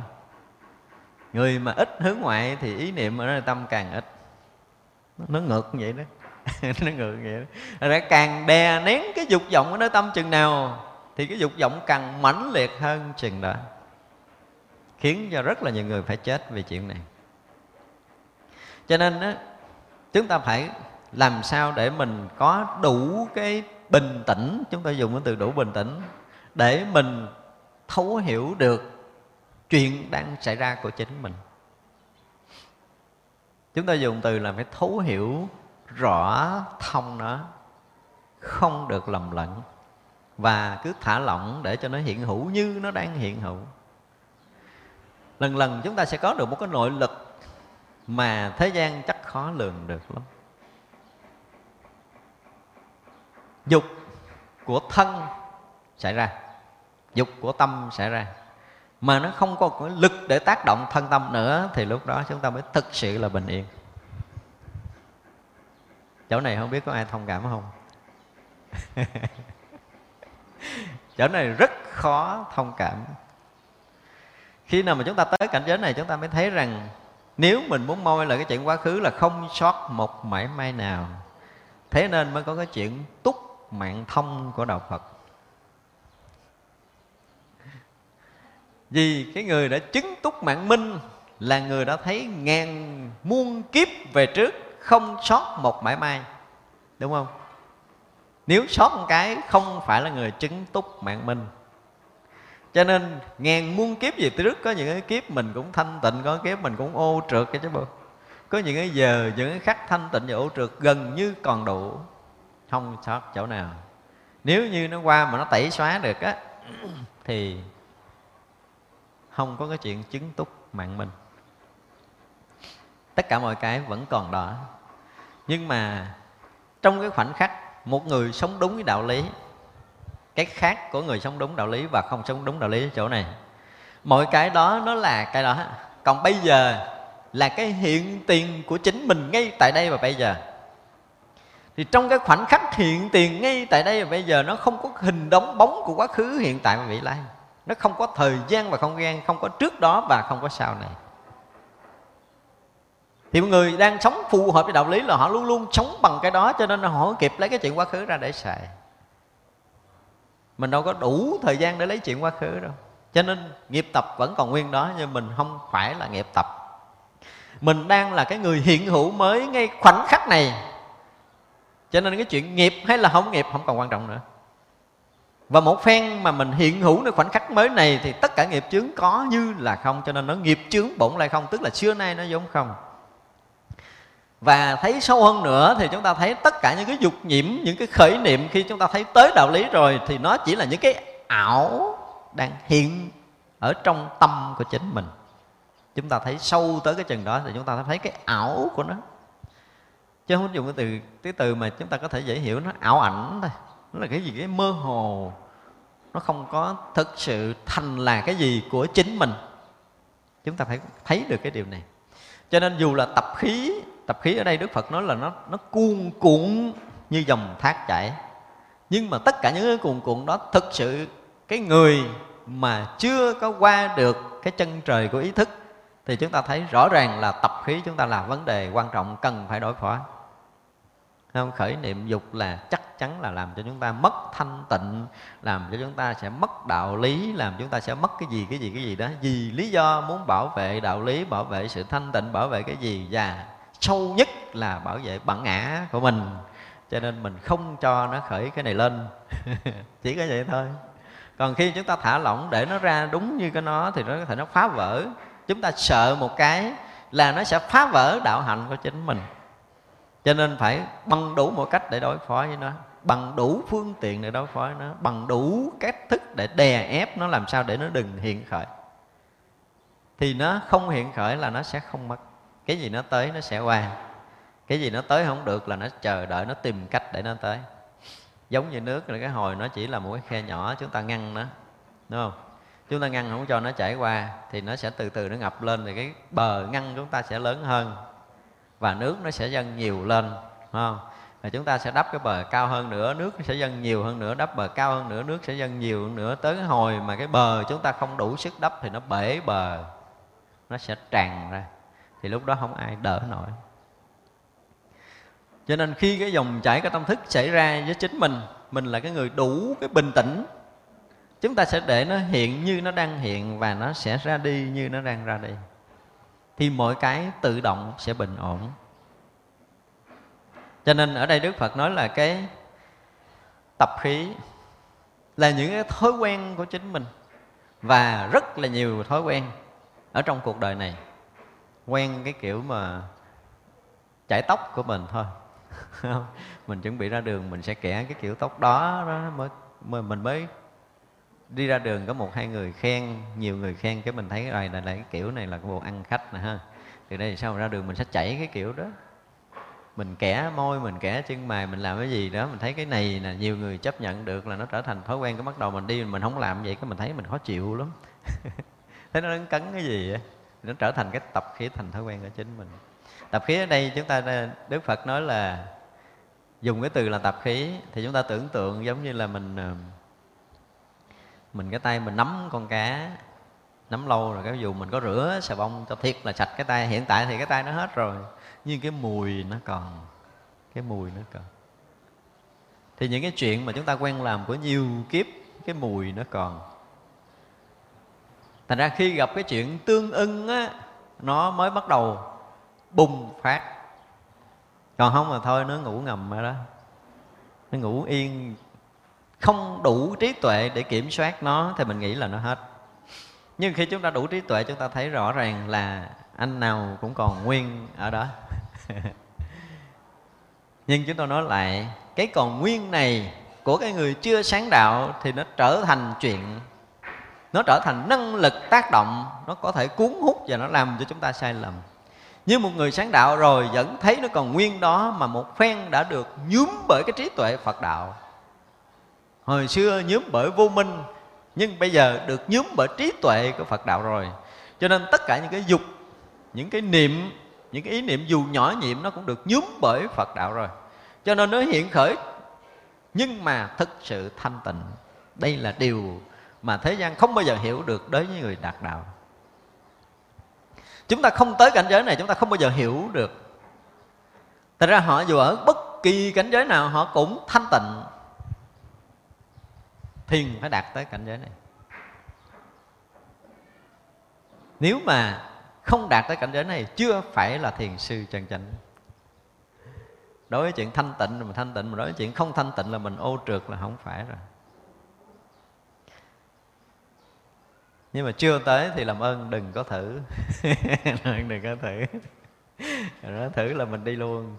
Người mà ít hướng ngoại thì ý niệm ở nơi tâm càng ít. Nó ngược như vậy đó. [LAUGHS] nó ngược nghĩa. vậy đó. Ra càng đè nén cái dục vọng ở nơi tâm chừng nào thì cái dục vọng càng mãnh liệt hơn chừng đó. Khiến cho rất là nhiều người phải chết vì chuyện này. Cho nên đó, chúng ta phải làm sao để mình có đủ cái bình tĩnh chúng ta dùng cái từ đủ bình tĩnh để mình thấu hiểu được chuyện đang xảy ra của chính mình. Chúng ta dùng từ là phải thấu hiểu rõ thông nó không được lầm lẫn. Và cứ thả lỏng để cho nó hiện hữu như nó đang hiện hữu. Lần lần chúng ta sẽ có được một cái nội lực mà thế gian chắc khó lường được lắm. Dục của thân xảy ra. Dục của tâm xảy ra. Mà nó không có cái lực để tác động thân tâm nữa thì lúc đó chúng ta mới thực sự là bình yên chỗ này không biết có ai thông cảm không? [LAUGHS] Chỗ này rất khó thông cảm. Khi nào mà chúng ta tới cảnh giới này, chúng ta mới thấy rằng nếu mình muốn moi là cái chuyện quá khứ là không sót một mảy may nào, thế nên mới có cái chuyện túc mạng thông của đạo phật. Vì cái người đã chứng túc mạng minh là người đã thấy ngàn muôn kiếp về trước không sót một mãi may, đúng không? Nếu sót một cái, không phải là người chứng túc mạng minh cho nên, ngàn muôn kiếp gì trước, có những cái kiếp mình cũng thanh tịnh, có kiếp mình cũng ô trượt cái chứ bộ. Có những cái giờ, những cái khắc thanh tịnh và ô trượt gần như còn đủ, không sót chỗ nào. Nếu như nó qua mà nó tẩy xóa được á, [CLEARS THROAT] thì không có cái chuyện chứng túc mạng mình tất cả mọi cái vẫn còn đó. Nhưng mà trong cái khoảnh khắc một người sống đúng với đạo lý, cái khác của người sống đúng đạo lý và không sống đúng đạo lý ở chỗ này, mọi cái đó nó là cái đó. Còn bây giờ là cái hiện tiền của chính mình ngay tại đây và bây giờ. Thì trong cái khoảnh khắc hiện tiền ngay tại đây và bây giờ, nó không có hình đóng bóng của quá khứ, hiện tại và vị lai. Nó không có thời gian và không gian, không có trước đó và không có sau này thì mọi người đang sống phù hợp với đạo lý là họ luôn luôn sống bằng cái đó, cho nên họ không kịp lấy cái chuyện quá khứ ra để xài. Mình đâu có đủ thời gian để lấy chuyện quá khứ đâu. Cho nên nghiệp tập vẫn còn nguyên đó, nhưng mình không phải là nghiệp tập. Mình đang là cái người hiện hữu mới ngay khoảnh khắc này. Cho nên cái chuyện nghiệp hay là không nghiệp không còn quan trọng nữa. Và một phen mà mình hiện hữu nơi khoảnh khắc mới này thì tất cả nghiệp chướng có như là không, cho nên nó nghiệp chướng bổn lại không, tức là xưa nay nó giống không và thấy sâu hơn nữa thì chúng ta thấy tất cả những cái dục nhiễm, những cái khởi niệm khi chúng ta thấy tới đạo lý rồi thì nó chỉ là những cái ảo đang hiện ở trong tâm của chính mình. Chúng ta thấy sâu tới cái chừng đó thì chúng ta thấy cái ảo của nó. Chứ không dùng cái từ cái từ mà chúng ta có thể dễ hiểu nó, ảo ảnh thôi. Nó là cái gì? Cái mơ hồ. Nó không có thực sự thành là cái gì của chính mình. Chúng ta phải thấy được cái điều này. Cho nên dù là tập khí tập khí ở đây đức phật nói là nó nó cuồn cuộn như dòng thác chảy. Nhưng mà tất cả những cái cuồn cuộn đó thực sự cái người mà chưa có qua được cái chân trời của ý thức thì chúng ta thấy rõ ràng là tập khí chúng ta là vấn đề quan trọng, cần phải đối phó. Không, khởi niệm dục là chắc chắn là làm cho chúng ta mất thanh tịnh, làm cho chúng ta sẽ mất đạo lý, làm chúng ta sẽ mất cái gì cái gì cái gì đó. Vì lý do muốn bảo vệ đạo lý, bảo vệ sự thanh tịnh, bảo vệ cái gì? Và sâu nhất là bảo vệ bản ngã của mình. Cho nên mình không cho nó khởi cái này lên. [LAUGHS] Chỉ có vậy thôi. Còn khi chúng ta thả lỏng để nó ra đúng như cái nó thì nó có thể nó phá vỡ. Chúng ta sợ một cái là nó sẽ phá vỡ đạo hạnh của chính mình. Cho nên phải bằng đủ mọi cách để đối phó với nó, bằng đủ phương tiện để đối phó với nó, bằng đủ cách thức để đè ép nó làm sao để nó đừng hiện khởi. Thì nó không hiện khởi là nó sẽ không mất cái gì nó tới nó sẽ qua. Cái gì nó tới không được là nó chờ đợi, nó tìm cách để nó tới. Giống như nước là cái hồi nó chỉ là một cái khe nhỏ chúng ta ngăn nó, đúng không? Chúng ta ngăn không cho nó chảy qua thì nó sẽ từ từ nó ngập lên thì cái bờ ngăn chúng ta sẽ lớn hơn và nước nó sẽ dâng nhiều lên, đúng không? Và chúng ta sẽ đắp cái bờ cao hơn nữa, nước sẽ dâng nhiều hơn nữa, đắp bờ cao hơn nữa, nước sẽ dâng nhiều hơn nữa. Tới cái hồi mà cái bờ chúng ta không đủ sức đắp thì nó bể bờ, nó sẽ tràn ra thì lúc đó không ai đỡ nổi. Cho nên khi cái dòng chảy cái tâm thức xảy ra với chính mình mình là cái người đủ cái bình tĩnh, chúng ta sẽ để nó hiện như nó đang hiện và nó sẽ ra đi như nó đang ra đi, thì mọi cái tự động sẽ bình ổn. Cho nên ở đây đức phật nói là cái tập khí là những cái thói quen của chính mình và rất là nhiều thói quen ở trong cuộc đời này quen cái kiểu mà chải tóc của mình thôi. [LAUGHS] Mình chuẩn bị ra đường mình sẽ kẻ cái kiểu tóc đó đó mới, mới mình mới đi ra đường có một hai người khen nhiều người khen cái mình thấy rồi là, là cái kiểu này là cái bộ ăn khách nè ha. Từ đây sau ra đường mình sẽ chảy cái kiểu đó. Mình kẻ môi mình kẻ chân mày mình làm cái gì đó mình thấy cái này là nhiều người chấp nhận được là nó trở thành thói quen cái bắt đầu mình đi mình không làm vậy cái mình thấy mình khó chịu lắm. [LAUGHS] Thấy nó đứng cấn cái gì vậy? Nó trở thành cái tập khí thành thói quen của chính mình. Tập khí ở đây chúng ta, đức phật nói là dùng cái từ là tập khí, thì chúng ta tưởng tượng giống như là mình ờ, mình cái tay mình nắm con cá, nắm lâu rồi, cái dù mình có rửa xà bông cho thiệt là sạch cái tay, hiện tại thì cái tay nó hết rồi, nhưng cái mùi nó còn, cái mùi nó còn. Thì những cái chuyện mà chúng ta quen làm của nhiều kiếp, cái mùi nó còn thành ra khi gặp cái chuyện tương ưng á, nó mới bắt đầu bùng phát. Còn không mà thôi, nó ngủ ngầm rồi đó. Nó ngủ yên, không đủ trí tuệ để kiểm soát nó, thì mình nghĩ là nó hết. Nhưng khi chúng ta đủ trí tuệ, chúng ta thấy rõ ràng là anh nào cũng còn nguyên ở đó. [LAUGHS] Nhưng chúng tôi nói lại, cái còn nguyên này của cái người chưa sáng đạo thì nó trở thành chuyện nó trở thành năng lực tác động, nó có thể cuốn hút và nó làm cho chúng ta sai lầm. Như một người sáng đạo rồi vẫn thấy nó còn nguyên đó mà một phen đã được nhúm bởi cái trí tuệ phật đạo. Hồi xưa nhúm bởi vô minh, nhưng bây giờ được nhúm bởi trí tuệ của phật đạo rồi. Cho nên tất cả những cái dục, những cái niệm, những cái ý niệm dù nhỏ nhiệm nó cũng được nhúm bởi phật đạo rồi. Cho nên nó hiện khởi, nhưng mà thực sự thanh tịnh. Đây là điều mà thế gian không bao giờ hiểu được đối với người đạt đạo. Chúng ta không tới cảnh giới này, chúng ta không bao giờ hiểu được. Thật ra họ dù ở bất kỳ cảnh giới nào, họ cũng thanh tịnh. Thiền phải đạt tới cảnh giới này. Nếu mà không đạt tới cảnh giới này, chưa phải là thiền sư chân chánh. Đối với chuyện thanh tịnh là mình thanh tịnh, mà đối với chuyện không thanh tịnh là mình ô trượt là không phải rồi. Nhưng mà chưa tới thì làm ơn, đừng có thử. [LAUGHS] Đừng có thử. Đó thử là mình đi luôn.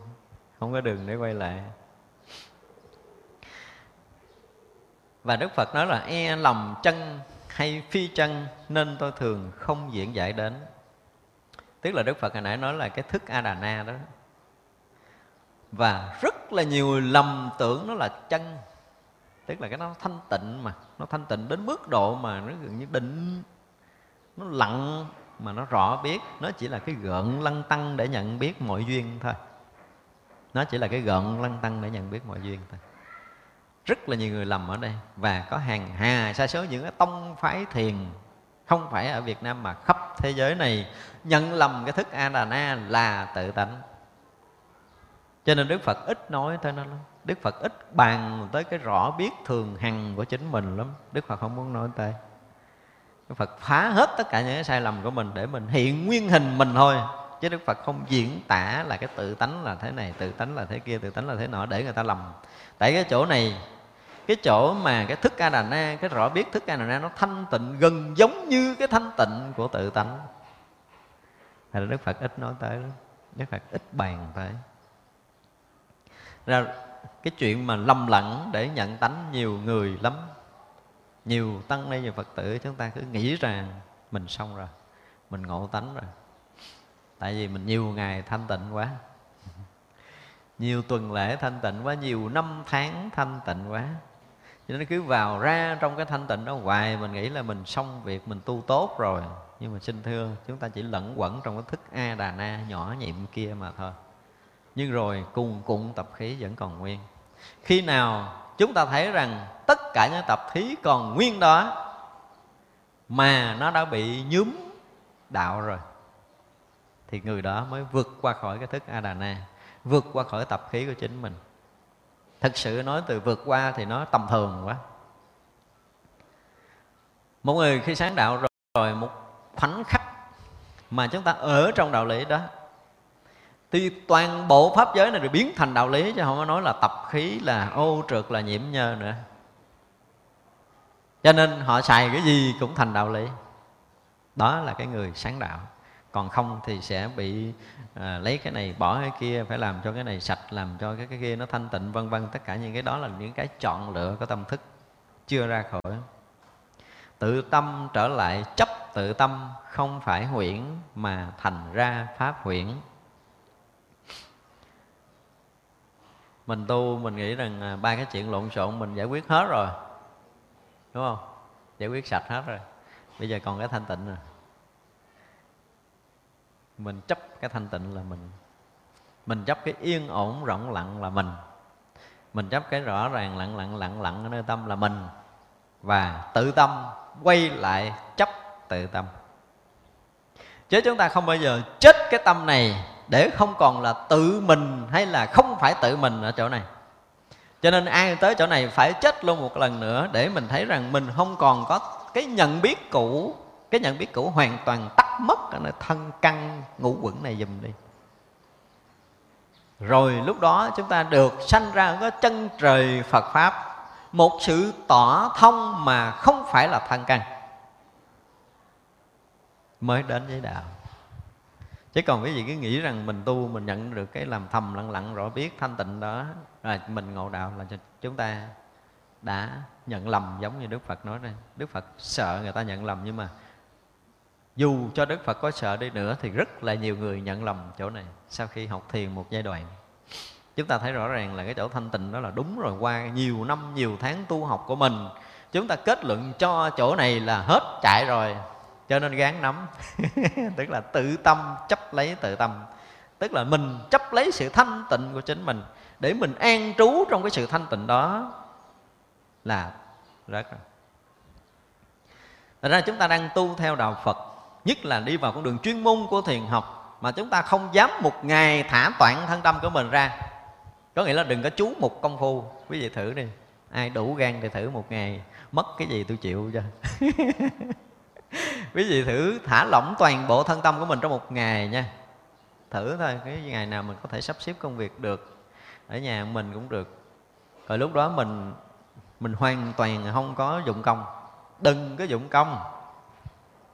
Không có đường để quay lại. Và đức phật nói là e lòng chân hay phi chân nên tôi thường không diễn giải đến. Tức là đức phật hồi nãy nói là cái thức a đà na đó. Và rất là nhiều lầm tưởng nó là chân tức là cái nó thanh tịnh mà, nó thanh tịnh đến mức độ mà nó gần như định. Nó lặng mà nó rõ biết. Nó chỉ là cái gợn lăng tăng để nhận biết mọi duyên thôi. Nó chỉ là cái gợn lăng tăng để nhận biết mọi duyên thôi. Rất là nhiều người lầm ở đây. Và có hàng hà sa số những cái tông phái thiền. Không phải ở Việt Nam mà khắp thế giới này nhận lầm cái thức A Đà Na là tự tánh. Cho nên Đức Phật ít nói tới nó lắm. Đức Phật ít bàn tới cái rõ biết thường hằng của chính mình lắm. Đức Phật không muốn nói tới. Đức Phật phá hết tất cả những cái sai lầm của mình để mình hiện nguyên hình mình thôi. Chứ Đức Phật không diễn tả là cái tự tánh là thế này, tự tánh là thế kia, tự tánh là thế nọ để người ta lầm. Tại cái chỗ này, cái chỗ mà cái thức a đà na cái rõ biết thức a đà na nó thanh tịnh gần giống như cái thanh tịnh của tự tánh. Thật là Đức Phật ít nói tới. Đức Phật ít bàn tới. Ra cái chuyện mà lầm lẫn để nhận tánh nhiều người lắm. Nhiều tăng ni nhiều phật tử, chúng ta cứ nghĩ rằng mình xong rồi, mình ngộ tánh rồi. Tại vì mình nhiều ngày thanh tịnh quá. [LAUGHS] Nhiều tuần lễ thanh tịnh quá, nhiều năm tháng thanh tịnh quá. Cho nên cứ vào ra trong cái thanh tịnh đó, hoài mình nghĩ là mình xong việc, mình tu tốt rồi. Nhưng mà xin thưa, chúng ta chỉ lẫn quẩn trong cái thức a đà na nhỏ nhiệm kia mà thôi. Nhưng rồi cùng cùng tập khí vẫn còn nguyên khi nào chúng ta thấy rằng tất cả những tập khí còn nguyên đó mà nó đã bị nhúm đạo rồi thì người đó mới vượt qua khỏi cái thức a đà na vượt qua khỏi tập khí của chính mình. Thực sự nói từ vượt qua thì nó tầm thường quá. Một người khi sáng đạo rồi, rồi một khoảnh khắc mà chúng ta ở trong đạo lý đó thì toàn bộ pháp giới này được biến thành đạo lý chứ không có nói là tập khí là ô trượt là nhiễm nhơ nữa. Cho nên họ xài cái gì cũng thành đạo lý. Đó là cái người sáng đạo. Còn không thì sẽ bị à, lấy cái này bỏ cái kia phải làm cho cái này sạch làm cho cái cái kia nó thanh tịnh vân vân. Tất cả những cái đó là những cái chọn lựa của tâm thức chưa ra khỏi. Tự tâm trở lại chấp tự tâm không phải huyễn mà thành ra pháp huyễn. Mình tu, mình nghĩ rằng à, ba cái chuyện lộn xộn mình giải quyết hết rồi. Đúng không? Giải quyết sạch hết rồi. Bây giờ còn cái thanh tịnh rồi. Mình chấp cái thanh tịnh là mình mình chấp cái yên ổn rộng lặng là mình. Mình chấp cái rõ ràng, lặng lặng lặng lặng ở nơi tâm là mình. Và tự tâm quay lại chấp tự tâm. Chứ chúng ta không bao giờ chết cái tâm này để không còn là tự mình hay là không phải tự mình ở chỗ này. Cho nên ai tới chỗ này phải chết luôn một lần nữa để mình thấy rằng mình không còn có cái nhận biết cũ, cái nhận biết cũ hoàn toàn tắt mất thân căn ngũ quẩn này dùm đi. Rồi lúc đó chúng ta được sanh ra có chân trời Phật Pháp, Một sự tỏ thông mà không phải là thân căn. Mới đến với đạo chứ còn quý vị cứ nghĩ rằng mình tu mình nhận được cái làm thầm lặng lặng, rõ biết, thanh tịnh đó là mình ngộ đạo là chúng ta đã nhận lầm giống như đức phật nói đây. Đức phật sợ người ta nhận lầm nhưng mà dù cho đức phật có sợ đi nữa thì rất là nhiều người nhận lầm chỗ này sau khi học thiền một giai đoạn. Chúng ta thấy rõ ràng là cái chỗ thanh tịnh đó là đúng rồi, qua nhiều năm, nhiều tháng tu học của mình, chúng ta kết luận cho chỗ này là hết chạy rồi, cho nên gán nắm. [LAUGHS] Tức là tự tâm chấp lấy tự tâm. Tức là mình chấp lấy sự thanh tịnh của chính mình. Để mình an trú trong cái sự thanh tịnh đó là rất rồi Thật ra chúng ta đang tu theo đạo Phật, Nhất là đi vào con đường chuyên môn của thiền học, Mà chúng ta không dám một ngày thả toạn thân tâm của mình ra. Có nghĩa là đừng có chú một công phu. Quý vị thử đi. Ai đủ gan thì thử một ngày. Mất cái gì tôi chịu cho. [LAUGHS] quý vị thử thả lỏng toàn bộ thân tâm của mình trong một ngày nha. Thử thôi, cái ngày nào mình có thể sắp xếp công việc được, ở nhà mình cũng được. Rồi lúc đó mình mình hoàn toàn không có dụng công. Đừng có dụng công.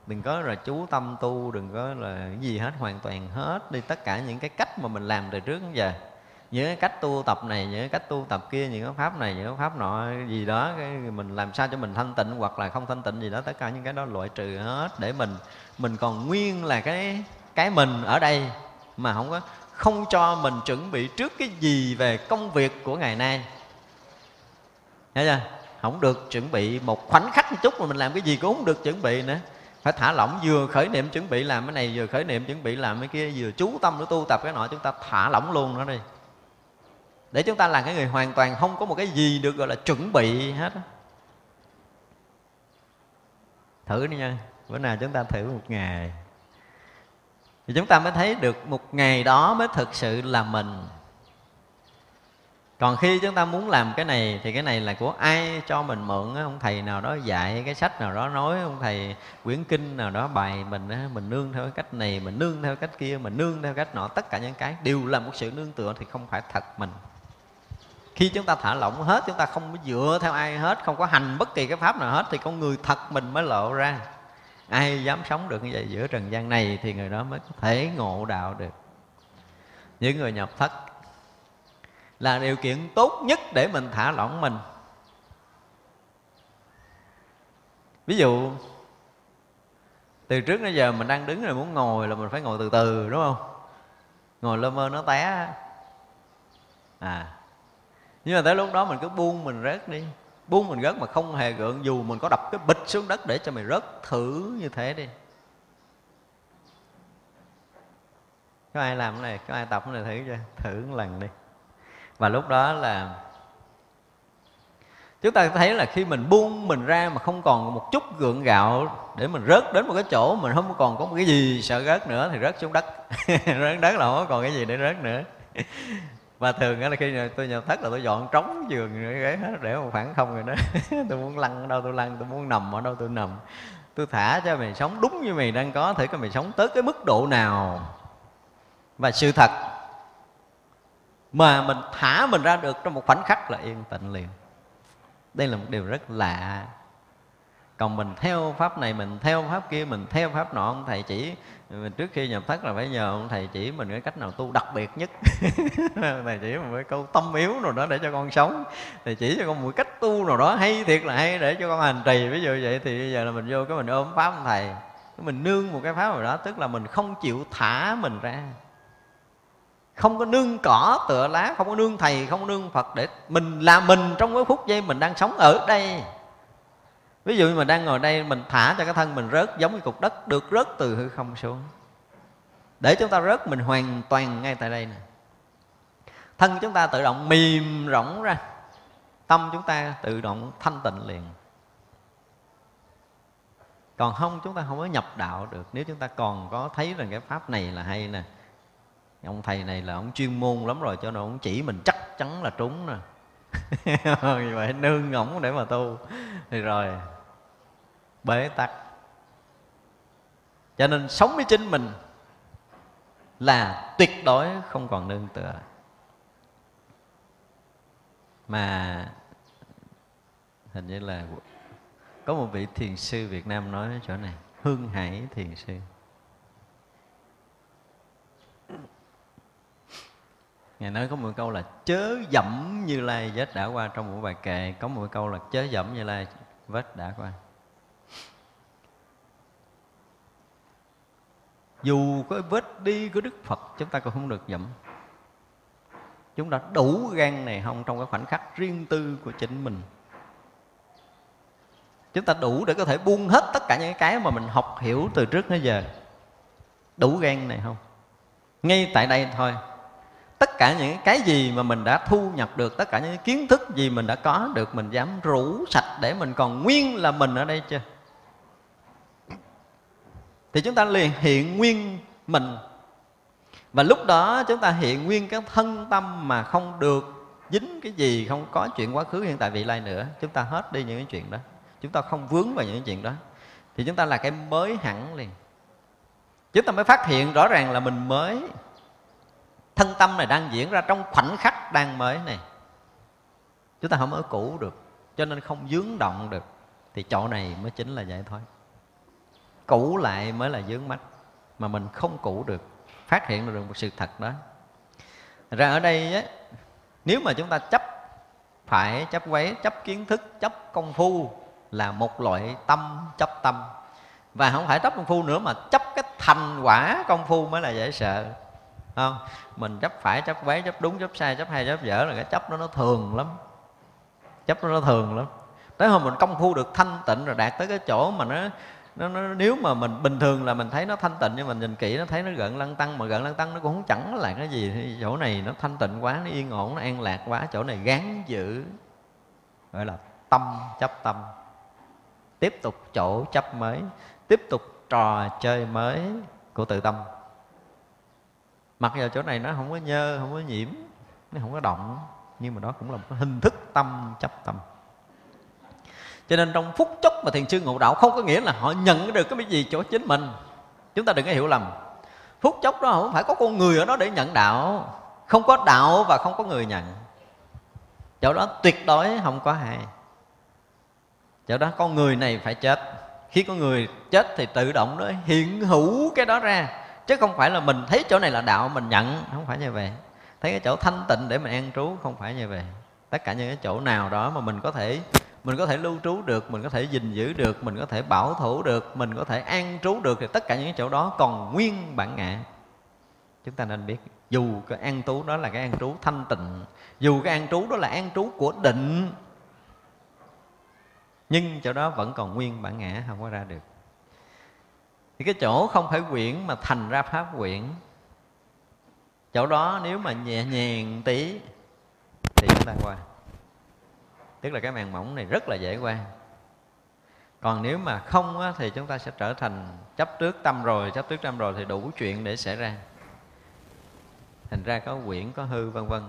Đừng có là chú tâm tu, đừng có là gì hết, hoàn toàn hết đi tất cả những cái cách mà mình làm từ trước đến giờ những cái cách tu tập này những cái cách tu tập kia những cái pháp này những cái pháp nọ, gì đó, cái mình làm sao cho mình thanh tịnh hoặc là không thanh tịnh gì đó, tất cả những cái đó loại trừ hết để mình mình còn nguyên là cái cái mình ở đây. Mà không có, không cho mình chuẩn bị trước cái gì về công việc của ngày nay. Thấy chưa? Không được chuẩn bị một khoảnh khắc một chút mà mình làm cái gì cũng không được chuẩn bị nữa. Phải thả lỏng, vừa khởi niệm chuẩn bị làm cái này, vừa khởi niệm chuẩn bị làm cái kia, vừa chú tâm để tu tập cái nọ, chúng ta thả lỏng luôn nó đi để chúng ta là cái người hoàn toàn không có một cái gì được gọi là chuẩn bị hết thử đi nha, bữa nào chúng ta thử một ngày. Thì chúng ta mới thấy được một ngày đó mới thực sự là mình. Còn khi chúng ta muốn làm cái này thì cái này là của ai cho mình mượn á? Ông thầy nào đó dạy cái sách nào đó nói, ông thầy quyển kinh nào đó bài mình á, mình nương theo cách này, mình nương theo cách kia, mình nương theo cách nọ, tất cả những cái đều là một sự nương tựa thì không phải thật mình khi chúng ta thả lỏng hết, chúng ta không có dựa theo ai hết, không có hành bất kỳ cái pháp nào hết, thì con người thật mình mới lộ ra. Ai dám sống được như vậy giữa trần gian này thì người đó mới có thể ngộ đạo được. Những người nhập thất là điều kiện tốt nhất để mình thả lỏng mình. Ví dụ, từ trước đến giờ mình đang đứng rồi muốn ngồi là mình phải ngồi từ từ, đúng không? Ngồi lơ mơ nó té. À nhưng mà tới lúc đó mình cứ buông mình rớt đi. Buông mình rớt mà không hề gượng, dù mình có đập cái bịch xuống đất để cho mày rớt thử như thế đi. Có ai làm cái này? Có ai tập cái này thử chưa? Thử một lần đi. Và lúc đó là chúng ta thấy là khi mình buông mình ra mà không còn một chút gượng gạo để mình rớt đến một cái chỗ mình không còn có một cái gì sợ rớt nữa thì rớt xuống đất. [LAUGHS] Rớt đất là không còn cái gì để rớt nữa và thường là khi tôi nhập thất là tôi dọn trống giường ghế hết, để một khoảng không rồi đó. [LAUGHS] Tôi muốn lăn ở đâu tôi lăn, tôi muốn nằm ở đâu tôi nằm. Tôi thả cho mày sống đúng như mày đang có, thử coi mày sống tới cái mức độ nào. Và sự thật, mà mình thả mình ra được trong một khoảnh khắc là yên tĩnh liền. Đây là một điều rất lạ còn mình theo pháp này, mình theo pháp kia, mình theo pháp nọ, ông thầy chỉ mình trước khi nhập thất là phải nhờ ông thầy chỉ mình cái cách nào tu đặc biệt nhất. [LAUGHS] Thầy chỉ một cái câu tâm yếu nào đó để cho con sống. Thầy chỉ cho con một cách tu nào đó hay thiệt là hay để cho con hành trì. Ví dụ vậy thì bây giờ là mình vô cái mình ôm pháp ông thầy. Mình nương một cái pháp nào đó, tức là mình không chịu thả mình ra. Không có nương cỏ tựa lá, không có nương thầy, không có nương phật để mình là mình trong cái phút giây mình đang sống ở đây ví dụ như mình đang ngồi đây, mình thả cho cái thân mình rớt giống như cục đất, được rớt từ hư không xuống. Để chúng ta rớt, mình hoàn toàn ngay tại đây nè. Thân chúng ta tự động mềm rỗng ra. Tâm chúng ta tự động thanh tịnh liền. Còn không, chúng ta không có nhập đạo được. Nếu chúng ta còn có thấy rằng cái pháp này là hay nè, ông thầy này là ông chuyên môn lắm rồi, cho nên ông chỉ mình chắc chắn là trúng nè. [LAUGHS] Vì vậy nương ngỗng để mà tu. Thì rồi bế tắc. Cho nên sống với chính mình là tuyệt đối không còn nương tựa. Mà hình như là có một vị thiền sư Việt Nam nói chỗ này, Hương Hải thiền sư. Ngài nói có một câu là chớ dẫm như lai vết đã qua Trong một bài kệ, có một câu là chớ dẫm như lai vết đã qua. Dù có vết đi của Đức Phật, Chúng ta cũng không được dẫm Chúng ta đủ gan này không Trong cái khoảnh khắc riêng tư của chính mình. Chúng ta đủ để có thể buông hết tất cả những cái mà mình học hiểu từ trước tới giờ. Đủ gan này không? Ngay tại đây thôi. Tất cả những cái gì mà mình đã thu nhập được, tất cả những kiến thức gì mình đã có được, mình dám rủ sạch để mình còn nguyên là mình ở đây chưa? Thì chúng ta liền hiện nguyên mình. Và lúc đó chúng ta hiện nguyên cái thân tâm mà không được dính cái gì, không có chuyện quá khứ hiện tại vị lai nữa, chúng ta hết đi những cái chuyện đó. Chúng ta không vướng vào những cái chuyện đó. Thì chúng ta là cái mới hẳn liền. Chúng ta mới phát hiện rõ ràng là mình mới. Thân tâm này đang diễn ra trong khoảnh khắc đang mới này. Chúng ta không ở cũ được, cho nên không dướng động được. Thì chỗ này mới chính là vậy thôi cũ lại mới là dướng mắt mà mình không cũ được phát hiện được một sự thật đó. Ra ở đây á, nếu mà chúng ta chấp phải chấp quấy chấp kiến thức chấp công phu là một loại tâm chấp tâm. Và không phải chấp công phu nữa mà chấp cái thành quả công phu mới là dễ sợ không? Mình chấp phải chấp quấy chấp đúng chấp sai chấp hay chấp dở là cái chấp đó nó thường lắm. Chấp đó nó thường lắm. Tới hồi mình công phu được thanh tịnh rồi đạt tới cái chỗ mà nó nó, nó nếu mà mình bình thường là mình thấy nó thanh tịnh nhưng mình nhìn kỹ nó thấy nó gợn lăng tăng mà gợn lăng tăng nó cũng không chẳng là cái gì. Thì chỗ này nó thanh tịnh quá nó yên ổn nó an lạc quá chỗ này gán giữ gọi là tâm chấp tâm. Tiếp tục chỗ chấp mới tiếp tục trò chơi mới của tự tâm. Mặc dù chỗ này nó không có nhơ không có nhiễm nó không có động nhưng mà đó cũng là một hình thức tâm chấp tâm cho nên trong phút chốc mà thiền sư ngộ đạo không có nghĩa là họ nhận được cái gì chỗ chính mình. Chúng ta đừng có hiểu lầm. Phút chốc đó không phải có con người ở đó để nhận đạo. Không có đạo và không có người nhận. Chỗ đó tuyệt đối không có hai chỗ đó con người này phải chết. Khi con người chết thì tự động nó hiện hữu cái đó ra. Chứ không phải là mình thấy chỗ này là đạo mình nhận. Không phải như vậy. Thấy cái chỗ thanh tịnh để mình an trú không phải như vậy. Tất cả những cái chỗ nào đó mà mình có thể mình có thể lưu trú được, mình có thể gìn giữ được, mình có thể bảo thủ được, mình có thể an trú được thì tất cả những chỗ đó còn nguyên bản ngã. Chúng ta nên biết, dù cái an trú đó là cái an trú thanh tịnh, dù cái an trú đó là an trú của định, nhưng chỗ đó vẫn còn nguyên bản ngã, không có ra được. Thì cái chỗ không phải quyển mà thành ra pháp quyển, chỗ đó nếu mà nhẹ nhàng tí, thì chúng ta qua tức là cái màn mỏng này rất là dễ qua. Còn nếu mà không á, thì chúng ta sẽ trở thành chấp trước tâm rồi chấp trước tâm rồi thì đủ chuyện để xảy ra. Thành ra có quyển có hư vân vân.